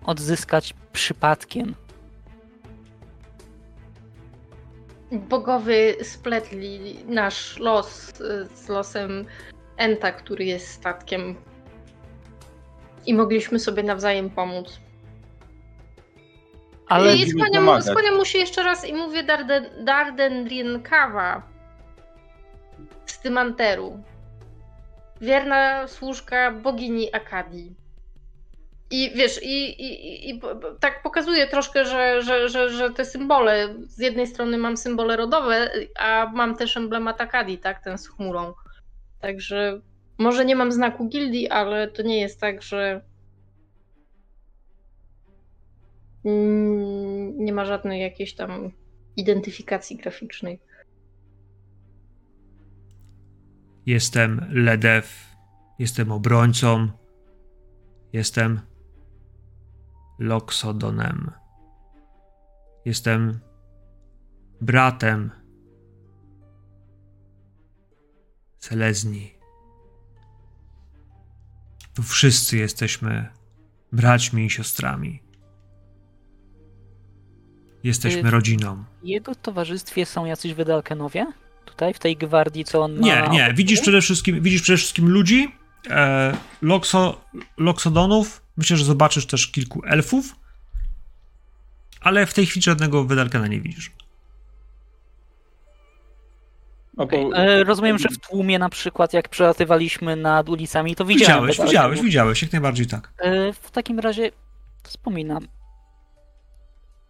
odzyskać przypadkiem. Bogowie spletli nasz los y, z losem Enta, który jest statkiem. I mogliśmy sobie nawzajem pomóc. Ale I skłaniam mu się jeszcze raz i mówię Darden, Darden Rienkawa z Tymanteru. Wierna służka bogini Akadii. I wiesz, i, i, i, tak pokazuje troszkę, że, że, że, że te symbole, z jednej strony mam symbole rodowe, a mam też emblemat Akadii, tak, ten z chmurą. Także może nie mam znaku gildii, ale to nie jest tak, że nie ma żadnej jakiejś tam identyfikacji graficznej. Jestem Ledew, jestem obrońcą, jestem Loxodonem. Jestem bratem Selezni. Tu wszyscy jesteśmy braćmi i siostrami. Jesteśmy Y- rodziną. w jego towarzystwie są jacyś Wydalkenowie? Tutaj, w tej gwardii, co on ma? Nie, nie. Widzisz przede wszystkim, widzisz przede wszystkim ludzi, e, Loxo, Loxodonów. Myślę, że zobaczysz też kilku elfów. Ale w tej chwili żadnego Wydalkana nie widzisz. No, e, rozumiem, że w tłumie na przykład, jak przelatywaliśmy nad ulicami, to widziałem. Widziałeś, widziałeś, widziałeś, jak najbardziej tak. E, W takim razie wspominam.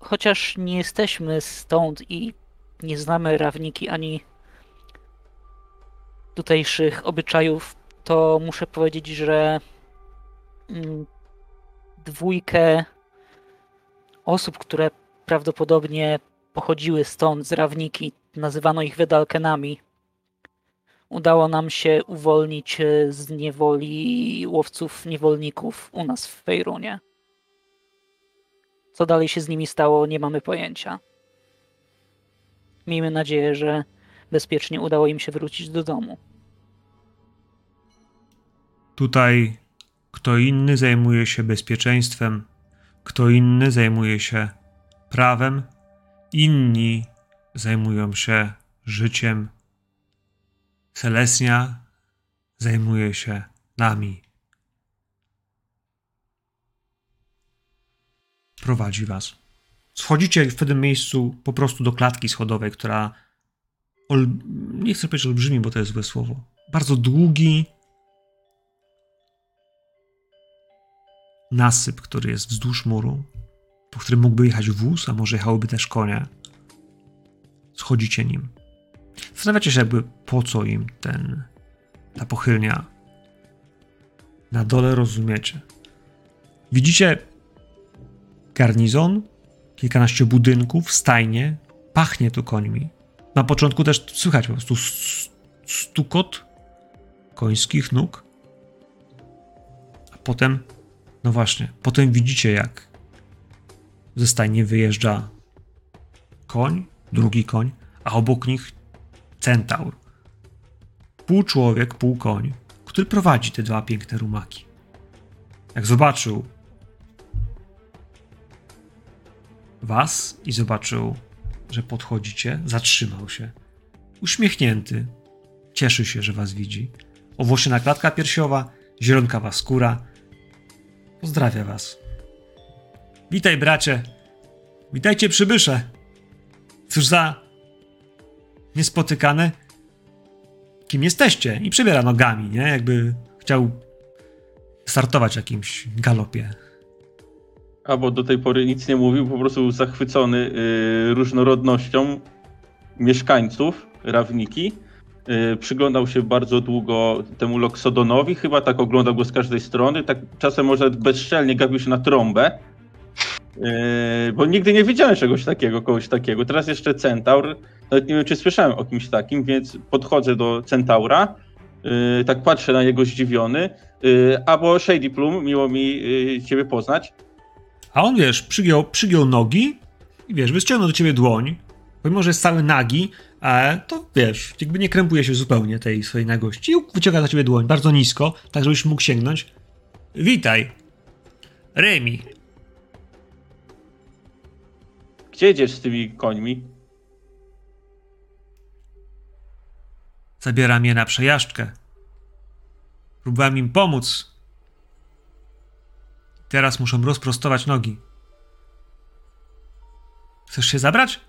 Chociaż nie jesteśmy stąd i nie znamy rawniki ani tutejszych obyczajów, to muszę powiedzieć, że mm, dwójkę osób, które prawdopodobnie pochodziły stąd z rawniki, nazywano ich wydalkenami. Udało nam się uwolnić e, z niewoli łowców niewolników u nas w Fejrunie. Co dalej się z nimi stało, nie mamy pojęcia. Miejmy nadzieję, że bezpiecznie udało im się wrócić do domu. Tutaj kto inny zajmuje się bezpieczeństwem, kto inny zajmuje się prawem, inni zajmują się życiem. Selesnia zajmuje się nami. Prowadzi was. Schodzicie w pewnym miejscu po prostu do klatki schodowej, która ol... nie chcę powiedzieć olbrzymi, bo to jest złe słowo. Bardzo długi, nasyp, który jest wzdłuż muru, po którym mógłby jechać wóz, a może jechałyby też konie. Schodzicie nim. Zastanawiacie się jakby po co im ten, ta pochylnia. Na dole rozumiecie. Widzicie garnizon, kilkanaście budynków, stajnie, pachnie tu końmi. Na początku też słychać po prostu stukot końskich nóg, a potem no właśnie, potem widzicie, jak ze stajni wyjeżdża koń, drugi koń, a obok nich centaur. Pół człowiek, pół koń, który prowadzi te dwa piękne rumaki. Jak zobaczył was i zobaczył, że podchodzicie, zatrzymał się. Uśmiechnięty. Cieszy się, że was widzi. Owłosiona klatka piersiowa, zielonkawa skóra. Pozdrawia was. Witaj, bracie. Witajcie, przybysze. Cóż za niespotykane. Kim jesteście? I przebiera nogami, nie? Jakby chciał startować w jakimś galopie. Albo do tej pory nic nie mówił, po prostu zachwycony y, różnorodnością mieszkańców Rawniki. Y, przyglądał się bardzo długo temu Loksodonowi, chyba tak oglądał go z każdej strony, tak czasem może bezczelnie gapił się na trąbę, y, bo nigdy nie widziałem czegoś takiego, kogoś takiego. Teraz jeszcze Centaur, nawet nie wiem czy słyszałem o kimś takim, więc podchodzę do Centaura, y, tak patrzę na niego zdziwiony, albo Shady Plum, miło mi ciebie poznać. A on, wiesz, przygiął, przygiął nogi i wiesz, wyciągnął do ciebie dłoń, pomimo, że jest cały nagi, to wiesz, jakby nie krępuje się zupełnie tej swojej nagości i wyciąga dla ciebie dłoń bardzo nisko, tak żebyś mógł sięgnąć. Witaj. Remi. Gdzie jedziesz z tymi końmi? Zabieram je na przejażdżkę. Próbowałem im pomóc. Teraz muszą rozprostować nogi. Chcesz się zabrać?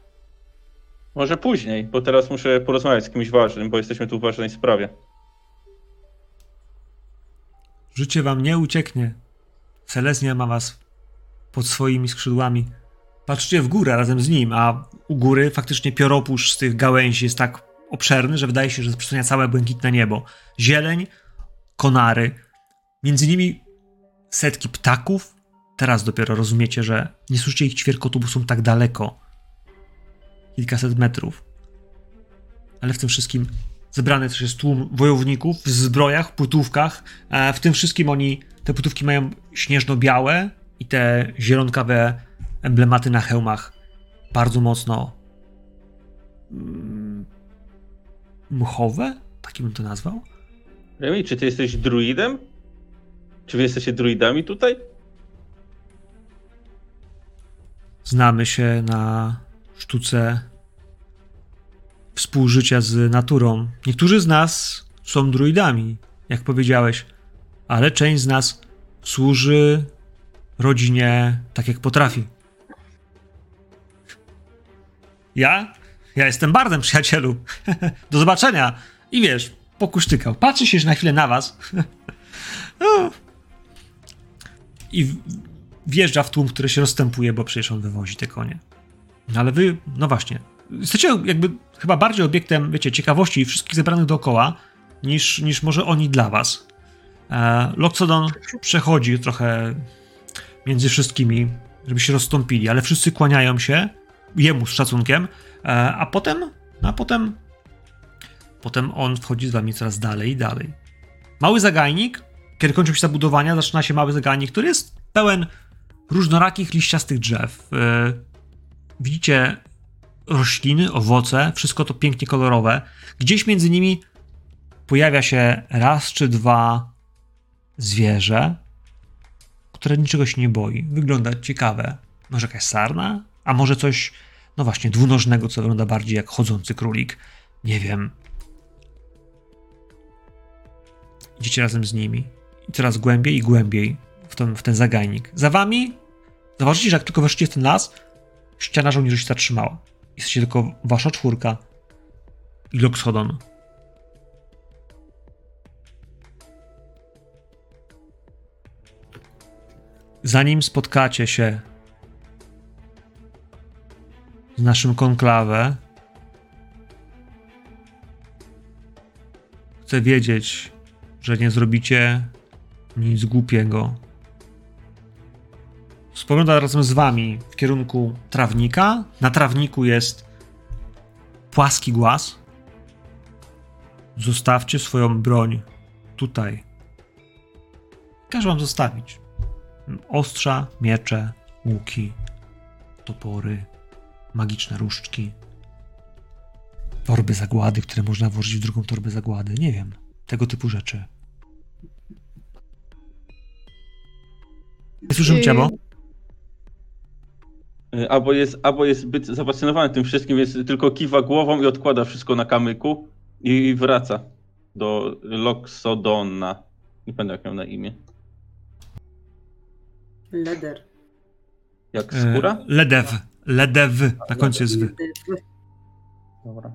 Może później, bo teraz muszę porozmawiać z kimś ważnym, bo jesteśmy tu w ważnej sprawie. Życie wam nie ucieknie. Seleznia ma was pod swoimi skrzydłami. Patrzcie w górę razem z nim, a u góry faktycznie pioropusz z tych gałęzi jest tak obszerny, że wydaje się, że przysłania całe błękitne niebo. Zieleń, konary, między nimi setki ptaków. Teraz dopiero rozumiecie, że nie słyszycie ich ćwierkotu, bo są tak daleko. Kilkaset metrów. Ale w tym wszystkim zebrany też jest tłum wojowników w zbrojach, płótówkach. E, W tym wszystkim oni, te płótówki mają śnieżno-białe i te zielonkawe emblematy na hełmach bardzo mocno mm, mchowe, taki bym to nazwał. Remi, czy ty jesteś druidem? Czy wy jesteście druidami tutaj? Znamy się na sztuce współżycia z naturą. Niektórzy z nas są druidami, jak powiedziałeś, ale część z nas służy rodzinie tak, jak potrafi. Ja? Ja jestem bardem, przyjacielu. Do zobaczenia. I wiesz, pokusztykał. Patrzy się na chwilę na was. No. I wjeżdża w tłum, który się rozstępuje, bo przecież on wywozi te konie. Ale wy, no właśnie, jesteście jakby chyba bardziej obiektem, wiecie, ciekawości wszystkich zebranych dookoła, niż, niż może oni dla was. E, Loxodon przechodzi trochę między wszystkimi, żeby się rozstąpili, ale wszyscy kłaniają się jemu z szacunkiem, e, a potem, no a potem, potem on wchodzi z wami coraz dalej i dalej. Mały zagajnik, kiedy kończą się zabudowania, zaczyna się mały zagajnik, który jest pełen różnorakich liściastych drzew. E, Widzicie rośliny, owoce, wszystko to pięknie kolorowe. Gdzieś między nimi pojawia się raz czy dwa zwierzę, które niczego się nie boi. Wygląda ciekawe. Może jakaś sarna? A może coś, no właśnie, dwunożnego, co wygląda bardziej jak chodzący królik. Nie wiem. Idziecie razem z nimi. I coraz głębiej i głębiej w ten, w ten zagajnik. Za wami zauważycie, że jak tylko weszliście w ten las, ściana żołnierzy się zatrzymała. Jesteście tylko wasza czwórka i Loxodon. Zanim spotkacie się z naszym konklawę, chcę wiedzieć, że nie zrobicie nic głupiego. Spogląda razem z wami w kierunku trawnika. Na trawniku jest płaski głaz. Zostawcie swoją broń tutaj. Każę wam zostawić. Ostrza, miecze, łuki, topory, magiczne różdżki. torby zagłady, które można włożyć w drugą torbę zagłady. Nie wiem. Tego typu rzeczy. Słyszę Yy, ciało? Y, Albo jest, albo jest zbyt zafascynowany tym wszystkim, więc tylko kiwa głową i odkłada wszystko na kamyku i wraca do Loxodona. Nie pamiętam jak miał na imię. Leder. Jak E, skóra? Ledew. Ledew. Na końcu jest wy. Dobra.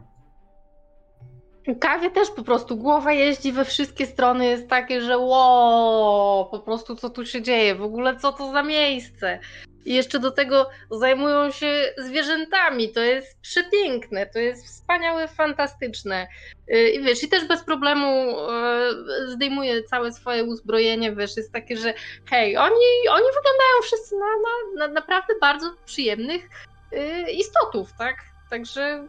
Kawie też po prostu głowa jeździ we wszystkie strony, jest takie, że ło, po prostu co tu się dzieje, w ogóle co to za miejsce. I jeszcze do tego zajmują się zwierzętami, to jest przepiękne, to jest wspaniałe, fantastyczne. Yy, I wiesz, i też bez problemu yy, zdejmuje całe swoje uzbrojenie, wiesz, jest takie, że hej, oni, oni wyglądają wszyscy na, na, na naprawdę bardzo przyjemnych yy, istotów, tak? Także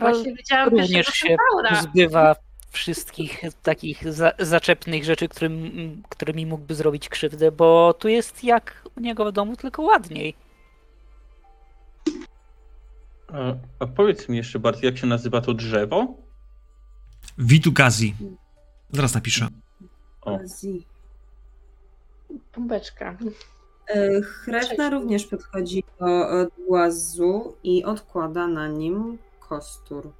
właśnie widziałam również się centaura. Wszystkich takich za, zaczepnych rzeczy, którym, którymi mógłby zrobić krzywdę, bo tu jest jak u niego w domu, tylko ładniej. A, a powiedz mi jeszcze bardziej, jak się nazywa to drzewo? Witugazi. Zaraz napiszę. O. Azji. Bombeczka. E, Hrefna również podchodzi do e, głazu i odkłada na nim kostur.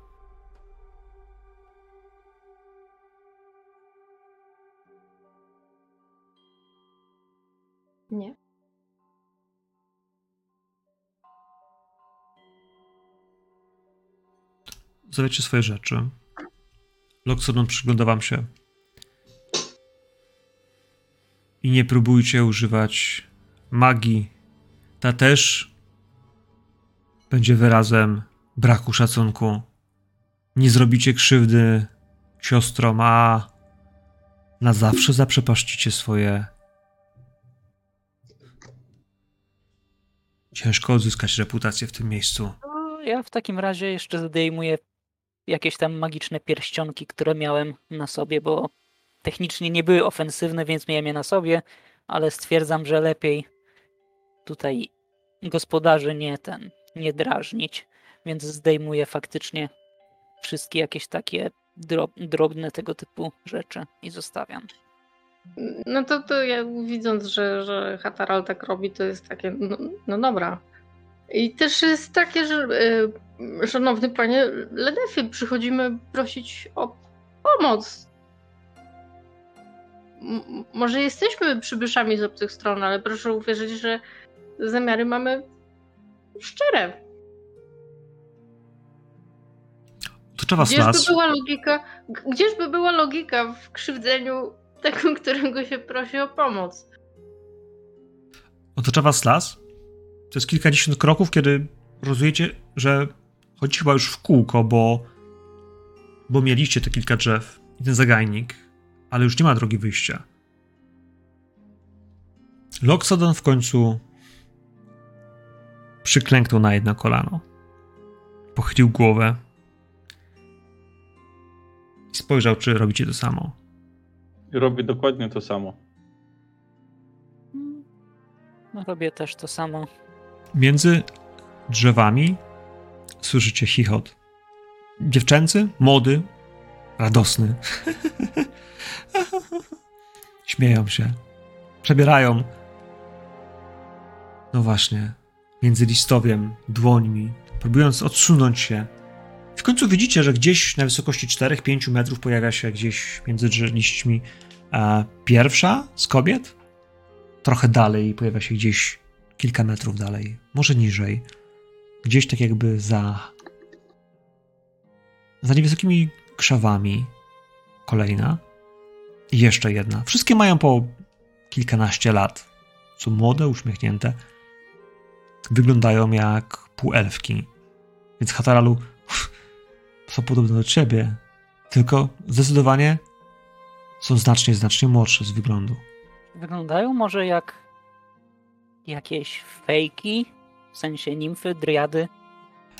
Nie. Zawiecie swoje rzeczy. Loxodon przygląda wam się. I nie próbujcie używać magii. Ta też będzie wyrazem braku szacunku. Nie zrobicie krzywdy siostrom, a na zawsze zaprzepaszczycie swoje. Ciężko odzyskać reputację w tym miejscu. No, ja w takim razie jeszcze zdejmuję jakieś tam magiczne pierścionki, które miałem na sobie, bo technicznie nie były ofensywne, więc miałem je na sobie, ale stwierdzam, że lepiej tutaj gospodarzy nie ten, nie drażnić, więc zdejmuję faktycznie wszystkie jakieś takie drob, drobne tego typu rzeczy i zostawiam. No to, to ja widząc, że, że Hataral tak robi, to jest takie, no, no dobra. I też jest takie, że e, szanowny panie Ledefie, przychodzimy prosić o pomoc. M- może jesteśmy przybyszami z obcych stron, ale proszę uwierzyć, że zamiary mamy szczere. Was Gdzieżby las. była logika, g- gdzieżby była logika w krzywdzeniu tego, którego się prosi o pomoc? Otacza was las. To jest kilkadziesiąt kroków, kiedy rozumiecie, że chodzicie chyba już w kółko, bo, bo mieliście te kilka drzew i ten zagajnik, ale już nie ma drogi wyjścia. Loxodon w końcu przyklęknął na jedno kolano. Pochylił głowę i spojrzał, czy robicie to samo. Robię dokładnie to samo. Mm, No, robię też to samo. Między drzewami słyszycie chichot. Dziewczęcy, młody, radosny. Śmieją się. Przebierają. No właśnie. Między listowiem, dłońmi, próbując odsunąć się. W końcu widzicie, że gdzieś na wysokości 4-5 metrów pojawia się gdzieś między liśćmi e, pierwsza z kobiet. Trochę dalej pojawia się gdzieś kilka metrów dalej, może niżej, gdzieś tak jakby za. za niewysokimi krzawami. Kolejna. I jeszcze jedna. Wszystkie mają po kilkanaście lat. Są młode, uśmiechnięte. Wyglądają jak półelfki. Więc Hataralu są podobne do ciebie. Tylko zdecydowanie są znacznie, znacznie młodsze z wyglądu. Wyglądają może jak jakieś fejki, w sensie nimfy, driady.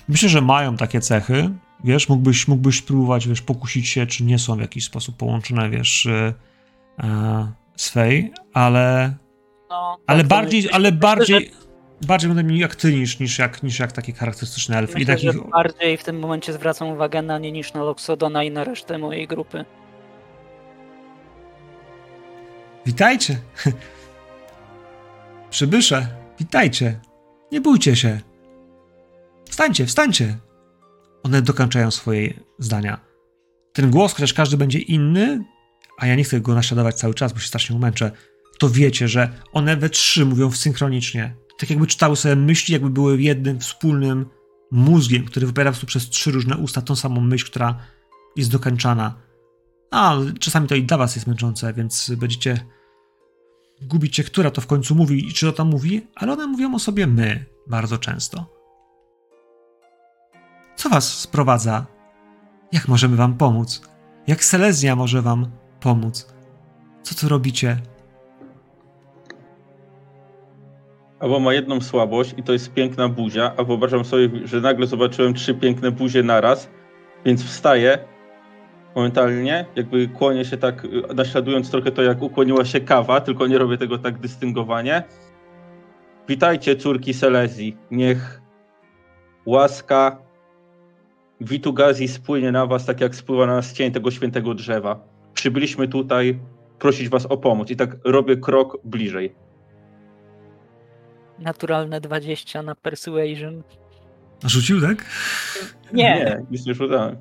Myślę, że mają takie cechy. Wiesz, mógłbyś, mógłbyś spróbować, wiesz, pokusić się, czy nie są w jakiś sposób połączone, wiesz, e, e, z Fej, ale, No, ale tak, bardziej, myślę, ale że- bardziej, bardziej wyglądają jak ty niż, niż, jak, niż jak takie charakterystyczne elfy. I Myślę, takich, że bardziej w tym momencie zwracam uwagę na nie niż na Loxodona i na resztę mojej grupy. Witajcie! Przybysze, witajcie! Nie bójcie się! Wstańcie, wstańcie! One dokończają swoje zdania. Ten głos, chociaż każdy będzie inny, a ja nie chcę go naśladować cały czas, bo się strasznie umęczę, to wiecie, że one we trzy mówią synchronicznie. Tak jakby czytały sobie myśli, jakby były jednym wspólnym mózgiem, który wypowiada przez trzy różne usta tą samą myśl, która jest dokończana. A czasami to i dla was jest męczące, więc będziecie gubić się, która to w końcu mówi i czy to tam mówi, ale one mówią o sobie my bardzo często. Co was sprowadza? Jak możemy wam pomóc? Jak Selezja może wam pomóc? Co tu robicie? Albo ma jedną słabość i to jest piękna buzia, a wyobrażam sobie, że nagle zobaczyłem trzy piękne buzie naraz, więc wstaję momentalnie, jakby kłonię się tak, y, naśladując trochę to, jak ukłoniła się kawa, tylko nie robię tego tak dystyngowanie. Witajcie, córki Selezji. Niech łaska Witugazji spłynie na was, tak jak spływa na nas cień tego świętego drzewa. Przybyliśmy tutaj prosić was o pomoc i tak robię krok bliżej. Naturalne 20 na Persuasion. Rzucił, tak? Nie, Nie, nic nie szukałem.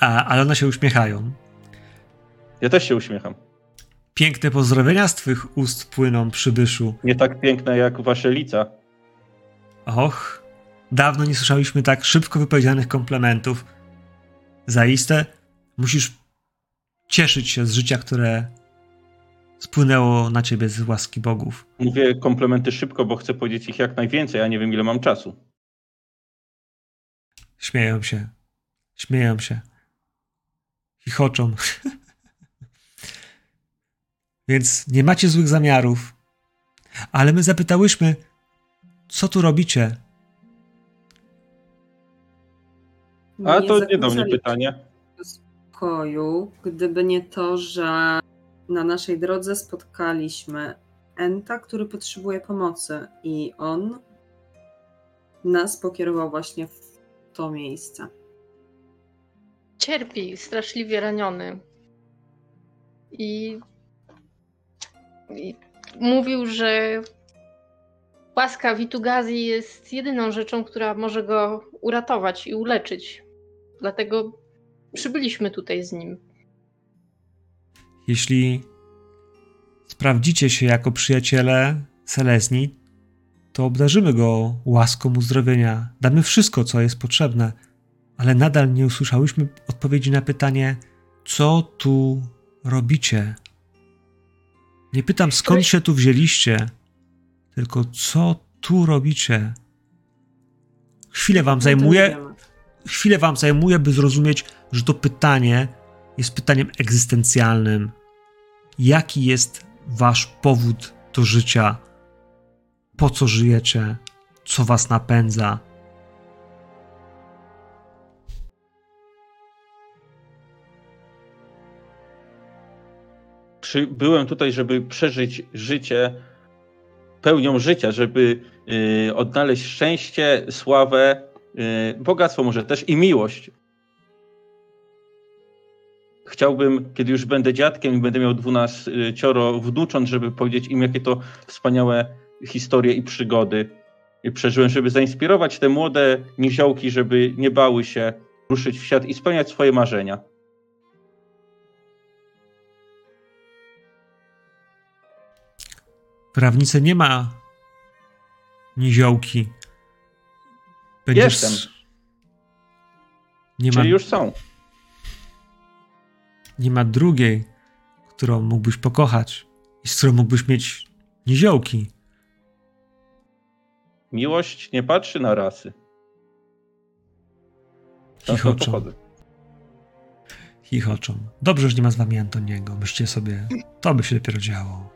A, ale one się uśmiechają. Ja też się uśmiecham. Piękne pozdrowienia z twych ust płyną, przybyszu. Nie tak piękne jak wasze lica. Och, dawno nie słyszeliśmy tak szybko wypowiedzianych komplementów. Zaiste musisz cieszyć się z życia, które spłynęło na ciebie z łaski bogów. Mówię komplementy szybko, bo chcę powiedzieć ich jak najwięcej, a nie wiem ile mam czasu. Śmieją się. Śmieją się. Chichoczą. Więc nie macie złych zamiarów. Ale my zapytałyśmy, co tu robicie? A to nie do mnie pytanie. spokoju, gdyby nie to, że na naszej drodze spotkaliśmy Enta, który potrzebuje pomocy i on nas pokierował właśnie w to miejsce. Cierpi, straszliwie raniony. I, I mówił, że łaska Witugazji jest jedyną rzeczą, która może go uratować i uleczyć. Dlatego przybyliśmy tutaj z nim. Jeśli sprawdzicie się jako przyjaciele Selesni, to obdarzymy go łaską uzdrowienia. Damy wszystko, co jest potrzebne, ale nadal nie usłyszałyśmy odpowiedzi na pytanie, co tu robicie. Nie pytam, skąd się tu wzięliście, tylko co tu robicie. Chwilę wam zajmuje, chwilę wam zajmuje, by zrozumieć, że to pytanie jest pytaniem egzystencjalnym. Jaki jest wasz powód do życia? Po co żyjecie? Co was napędza? Byłem tutaj, żeby przeżyć życie pełnią życia, żeby y, odnaleźć szczęście, sławę, y, bogactwo może też i miłość. Chciałbym, kiedy już będę dziadkiem i będę miał dwunaścioro wnucząt, żeby powiedzieć im, jakie to wspaniałe historie i przygody przeżyłem, żeby zainspirować te młode niziołki, żeby nie bały się ruszyć w świat i spełniać swoje marzenia. W Rawnicy nie ma niziołki. Będziesz... Jestem. Nie ma, Czyli już są. Nie ma drugiej, którą mógłbyś pokochać i z którą mógłbyś mieć niziołki. Miłość nie patrzy na rasy. Chichoczą. Chichoczą. Dobrze, że nie ma z wami Antoniego. Myślcie sobie, to by się dopiero działo.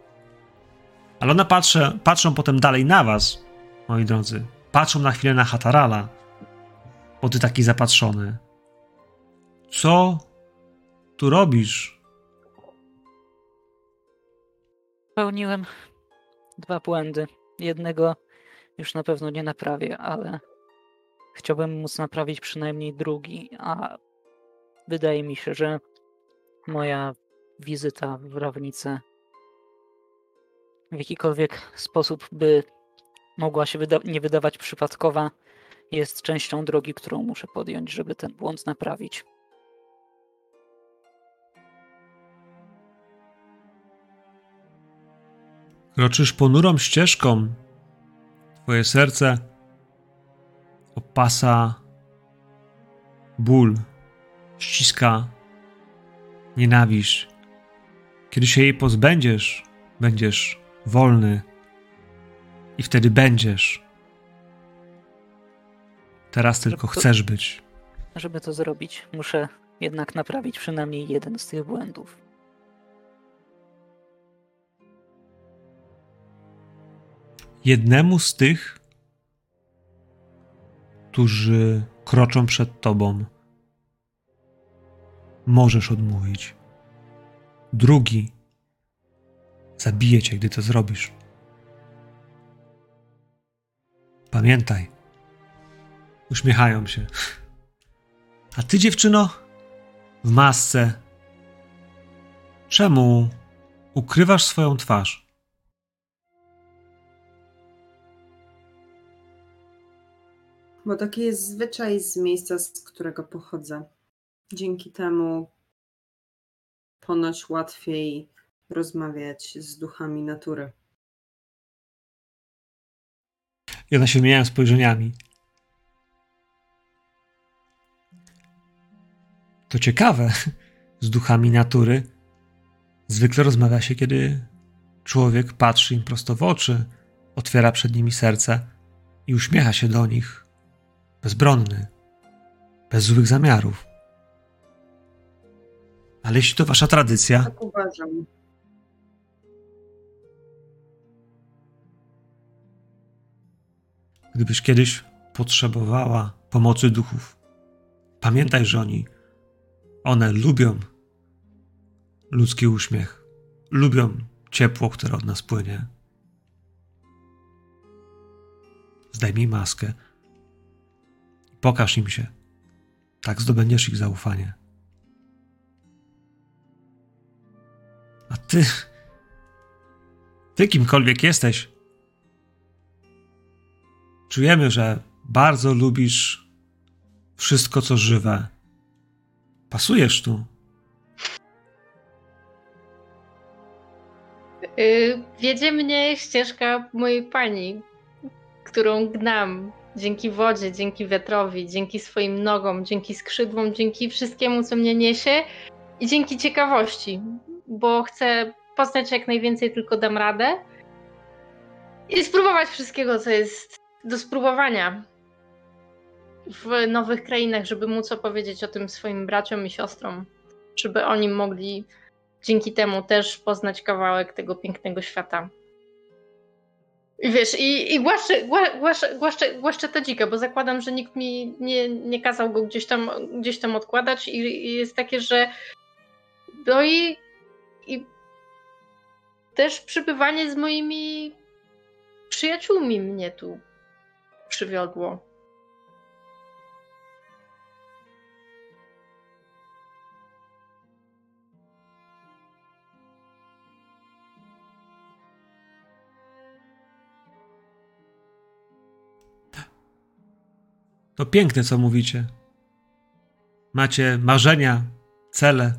Ale one patrzę, patrzą potem dalej na was, moi drodzy. Patrzą na chwilę na Hatarala, bo ty taki zapatrzony. Co tu robisz? popełniłem dwa błędy. Jednego już na pewno nie naprawię, ale chciałbym móc naprawić przynajmniej drugi, a wydaje mi się, że moja wizyta w Rawnicy w jakikolwiek sposób by mogła się wyda nie wydawać przypadkowa, jest częścią drogi, którą muszę podjąć, żeby ten błąd naprawić. Kroczysz ponurą ścieżką. Twoje serce opasa ból, ściska nienawiść. Kiedy się jej pozbędziesz, będziesz wolny i wtedy będziesz. Teraz tylko to- chcesz być. Żeby to zrobić, muszę jednak naprawić przynajmniej jeden z tych błędów. Jednemu z tych, którzy kroczą przed tobą, możesz odmówić. Drugi zabije cię, gdy to zrobisz. Pamiętaj. Uśmiechają się. A ty, dziewczyno, w masce, czemu ukrywasz swoją twarz? Bo taki jest zwyczaj z miejsca, z którego pochodzę. Dzięki temu ponoć łatwiej rozmawiać z duchami natury. I one się wymieniają spojrzeniami. To ciekawe. Z duchami natury zwykle rozmawia się, kiedy człowiek patrzy im prosto w oczy, otwiera przed nimi serce i uśmiecha się do nich, bezbronny, bez złych zamiarów. Ale jeśli to wasza tradycja, Tak uważam. gdybyś kiedyś potrzebowała pomocy duchów, pamiętaj, że oni, one lubią ludzki uśmiech, lubią ciepło, które od nas płynie. Zdejmij maskę pokaż im się. Tak zdobędziesz ich zaufanie. A ty, ty kimkolwiek jesteś, czujemy, że bardzo lubisz wszystko, co żywe. Pasujesz tu. Yy, wiedzie mnie ścieżka mojej pani, którą gnam dzięki wodzie, dzięki wiatrowi, dzięki swoim nogom, dzięki skrzydłom, dzięki wszystkiemu, co mnie niesie i dzięki ciekawości, bo chcę poznać jak najwięcej, tylko dam radę i spróbować wszystkiego, co jest do spróbowania w nowych krainach, żeby móc opowiedzieć o tym swoim braciom i siostrom, żeby oni mogli dzięki temu też poznać kawałek tego pięknego świata. Wiesz, i, i głaszczę, gła- głaszczę, głaszczę, głaszczę to dzika, bo zakładam, że nikt mi nie, nie kazał go gdzieś tam, gdzieś tam odkładać i, i jest takie, że no i, i też przybywanie z moimi przyjaciółmi mnie tu przywiodło. To piękne, co mówicie. Macie marzenia, cele.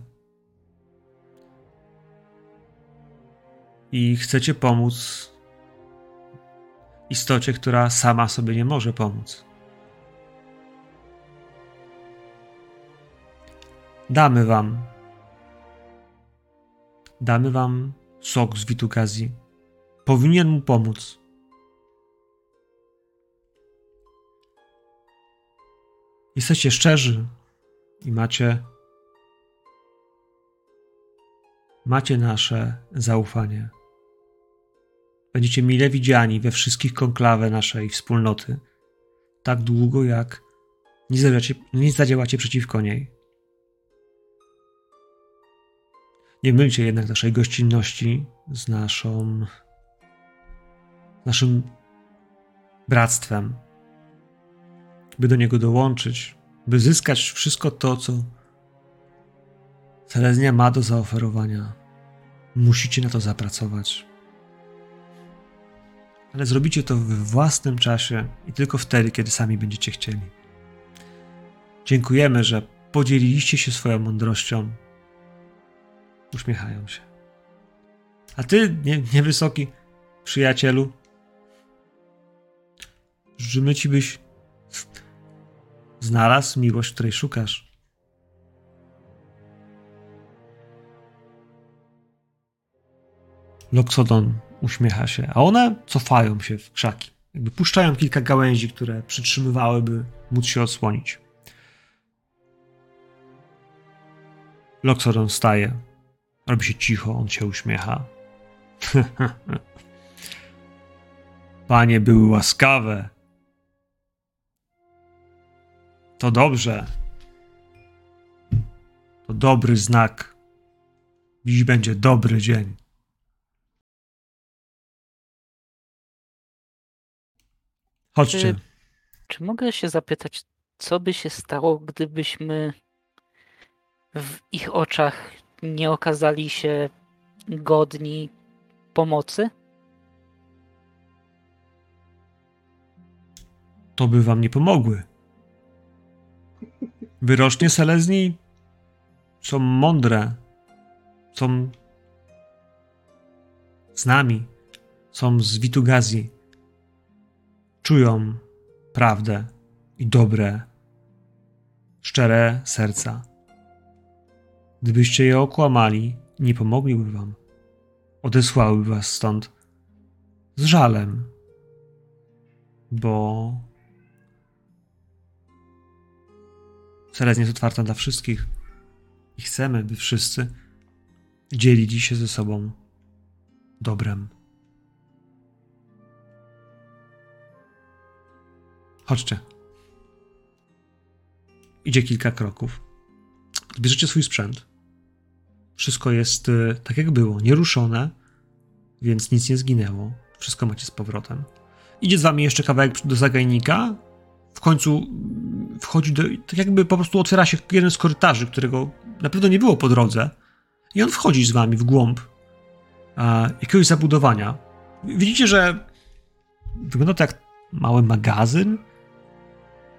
I chcecie pomóc istocie, która sama sobie nie może pomóc. Damy wam. Damy wam sok z Witukazi. Powinien mu pomóc. Jesteście szczerzy i macie macie nasze zaufanie. Będziecie mile widziani we wszystkich konklawe naszej wspólnoty, tak długo jak nie zadziałacie, nie zadziałacie przeciwko niej. Nie mylcie jednak naszej gościnności z naszą, naszym bractwem, by do niego dołączyć, by zyskać wszystko to, co Seleznia ma do zaoferowania. Musicie na to zapracować. Ale zrobicie to we własnym czasie i tylko wtedy, kiedy sami będziecie chcieli. Dziękujemy, że podzieliliście się swoją mądrością. Uśmiechają się. A ty, nie, niewysoki przyjacielu, życzymy ci, byś znalazł miłość, której szukasz. Loxodon uśmiecha się, a one cofają się w krzaki. Jakby puszczają kilka gałęzi, które przytrzymywałyby móc się odsłonić. Loxodon staje. Robi się cicho, on się uśmiecha. Panie były łaskawe. To dobrze. To dobry znak. Dziś będzie dobry dzień. Chodźcie. Czy, czy mogę się zapytać, co by się stało, gdybyśmy w ich oczach nie okazali się godni pomocy? To by wam nie pomogły. Wyrocznie Selezni są mądre, są z nami, są z Witugazji. Czują prawdę i dobre, szczere serca. Gdybyście je okłamali, nie pomogliby wam. Odesłałyby was stąd z żalem, bo Seleznia jest otwarta dla wszystkich i chcemy, by wszyscy dzielili się ze sobą dobrem. Chodźcie. Idzie kilka kroków. Bierzecie swój sprzęt. Wszystko jest y, tak, jak było, nieruszone, więc nic nie zginęło. Wszystko macie z powrotem. Idzie z wami jeszcze kawałek do zagajnika. W końcu wchodzi do. Tak jakby po prostu otwiera się jeden z korytarzy, którego na pewno nie było po drodze. I on wchodzi z wami w głąb a, jakiegoś zabudowania. Widzicie, że wygląda to jak mały magazyn.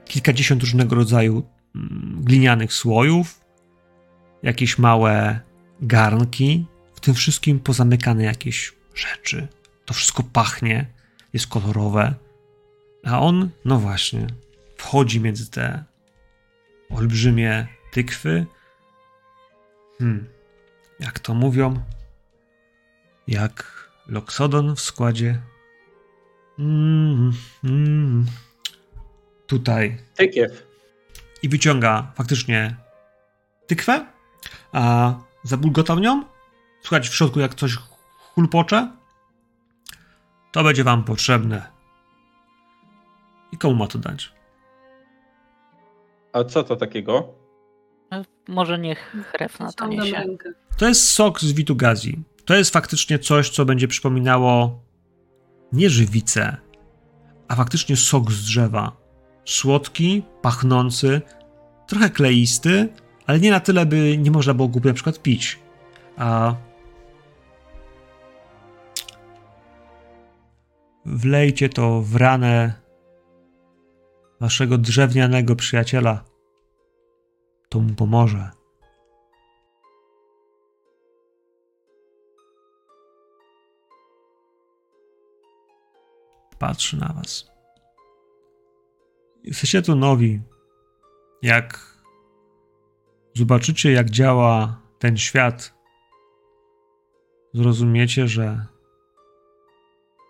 Kilkadziesiąt różnego rodzaju mm, glinianych słojów, jakieś małe garnki, w tym wszystkim pozamykane jakieś rzeczy. To wszystko pachnie, jest kolorowe. A on, no właśnie, wchodzi między te olbrzymie tykwy. Hmm, jak to mówią? Jak Loxodon w składzie. Mm, mm, tutaj. Tykiew. I wyciąga faktycznie tykwę, a zabulgotał nią. Słuchać w środku, jak coś hulpocze. To będzie wam potrzebne. I komu ma to dać? A co to takiego? No, Może niech Hrefna to Ściągam niesie. To jest sok z Witugazji. To jest faktycznie coś, co będzie przypominało nie żywicę, a faktycznie sok z drzewa. Słodki, pachnący, trochę kleisty, ale nie na tyle, by nie można było go na przykład pić. A wlejcie to w ranę waszego drewnianego przyjaciela. To mu pomoże. Patrzy na was. Jesteście tu nowi. Jak zobaczycie, jak działa ten świat, zrozumiecie, że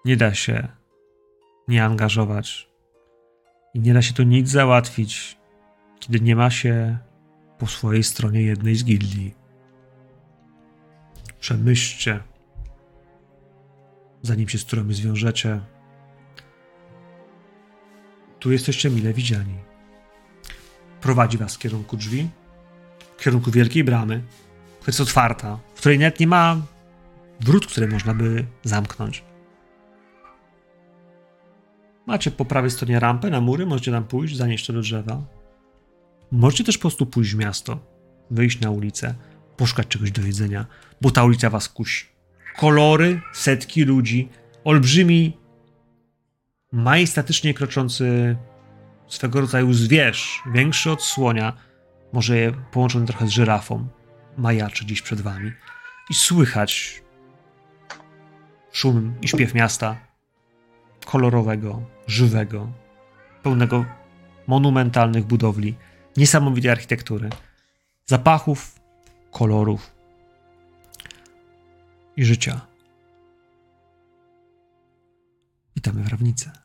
nie da się nie angażować i nie da się tu nic załatwić, kiedy nie ma się po swojej stronie jednej z gildii. Przemyślcie, zanim się z którymi zwiążecie. Tu jesteście mile widziani. Prowadzi was w kierunku drzwi, w kierunku wielkiej bramy, która jest otwarta, w której nawet nie ma wrót, które można by zamknąć. Macie po prawej stronie rampę na mury, możecie tam pójść, zanieść to do drzewa. Możecie też po prostu pójść w miasto, wyjść na ulicę, poszukać czegoś do jedzenia, bo ta ulica was kusi. Kolory, setki ludzi, olbrzymi, majestatycznie kroczący swego rodzaju zwierz, większy od słonia, może połączony trochę z żyrafą, majaczy gdzieś przed wami. I słychać szum i śpiew miasta, kolorowego, żywego, pełnego monumentalnych budowli, niesamowitej architektury, zapachów, kolorów i życia. Witamy w Rawnicy.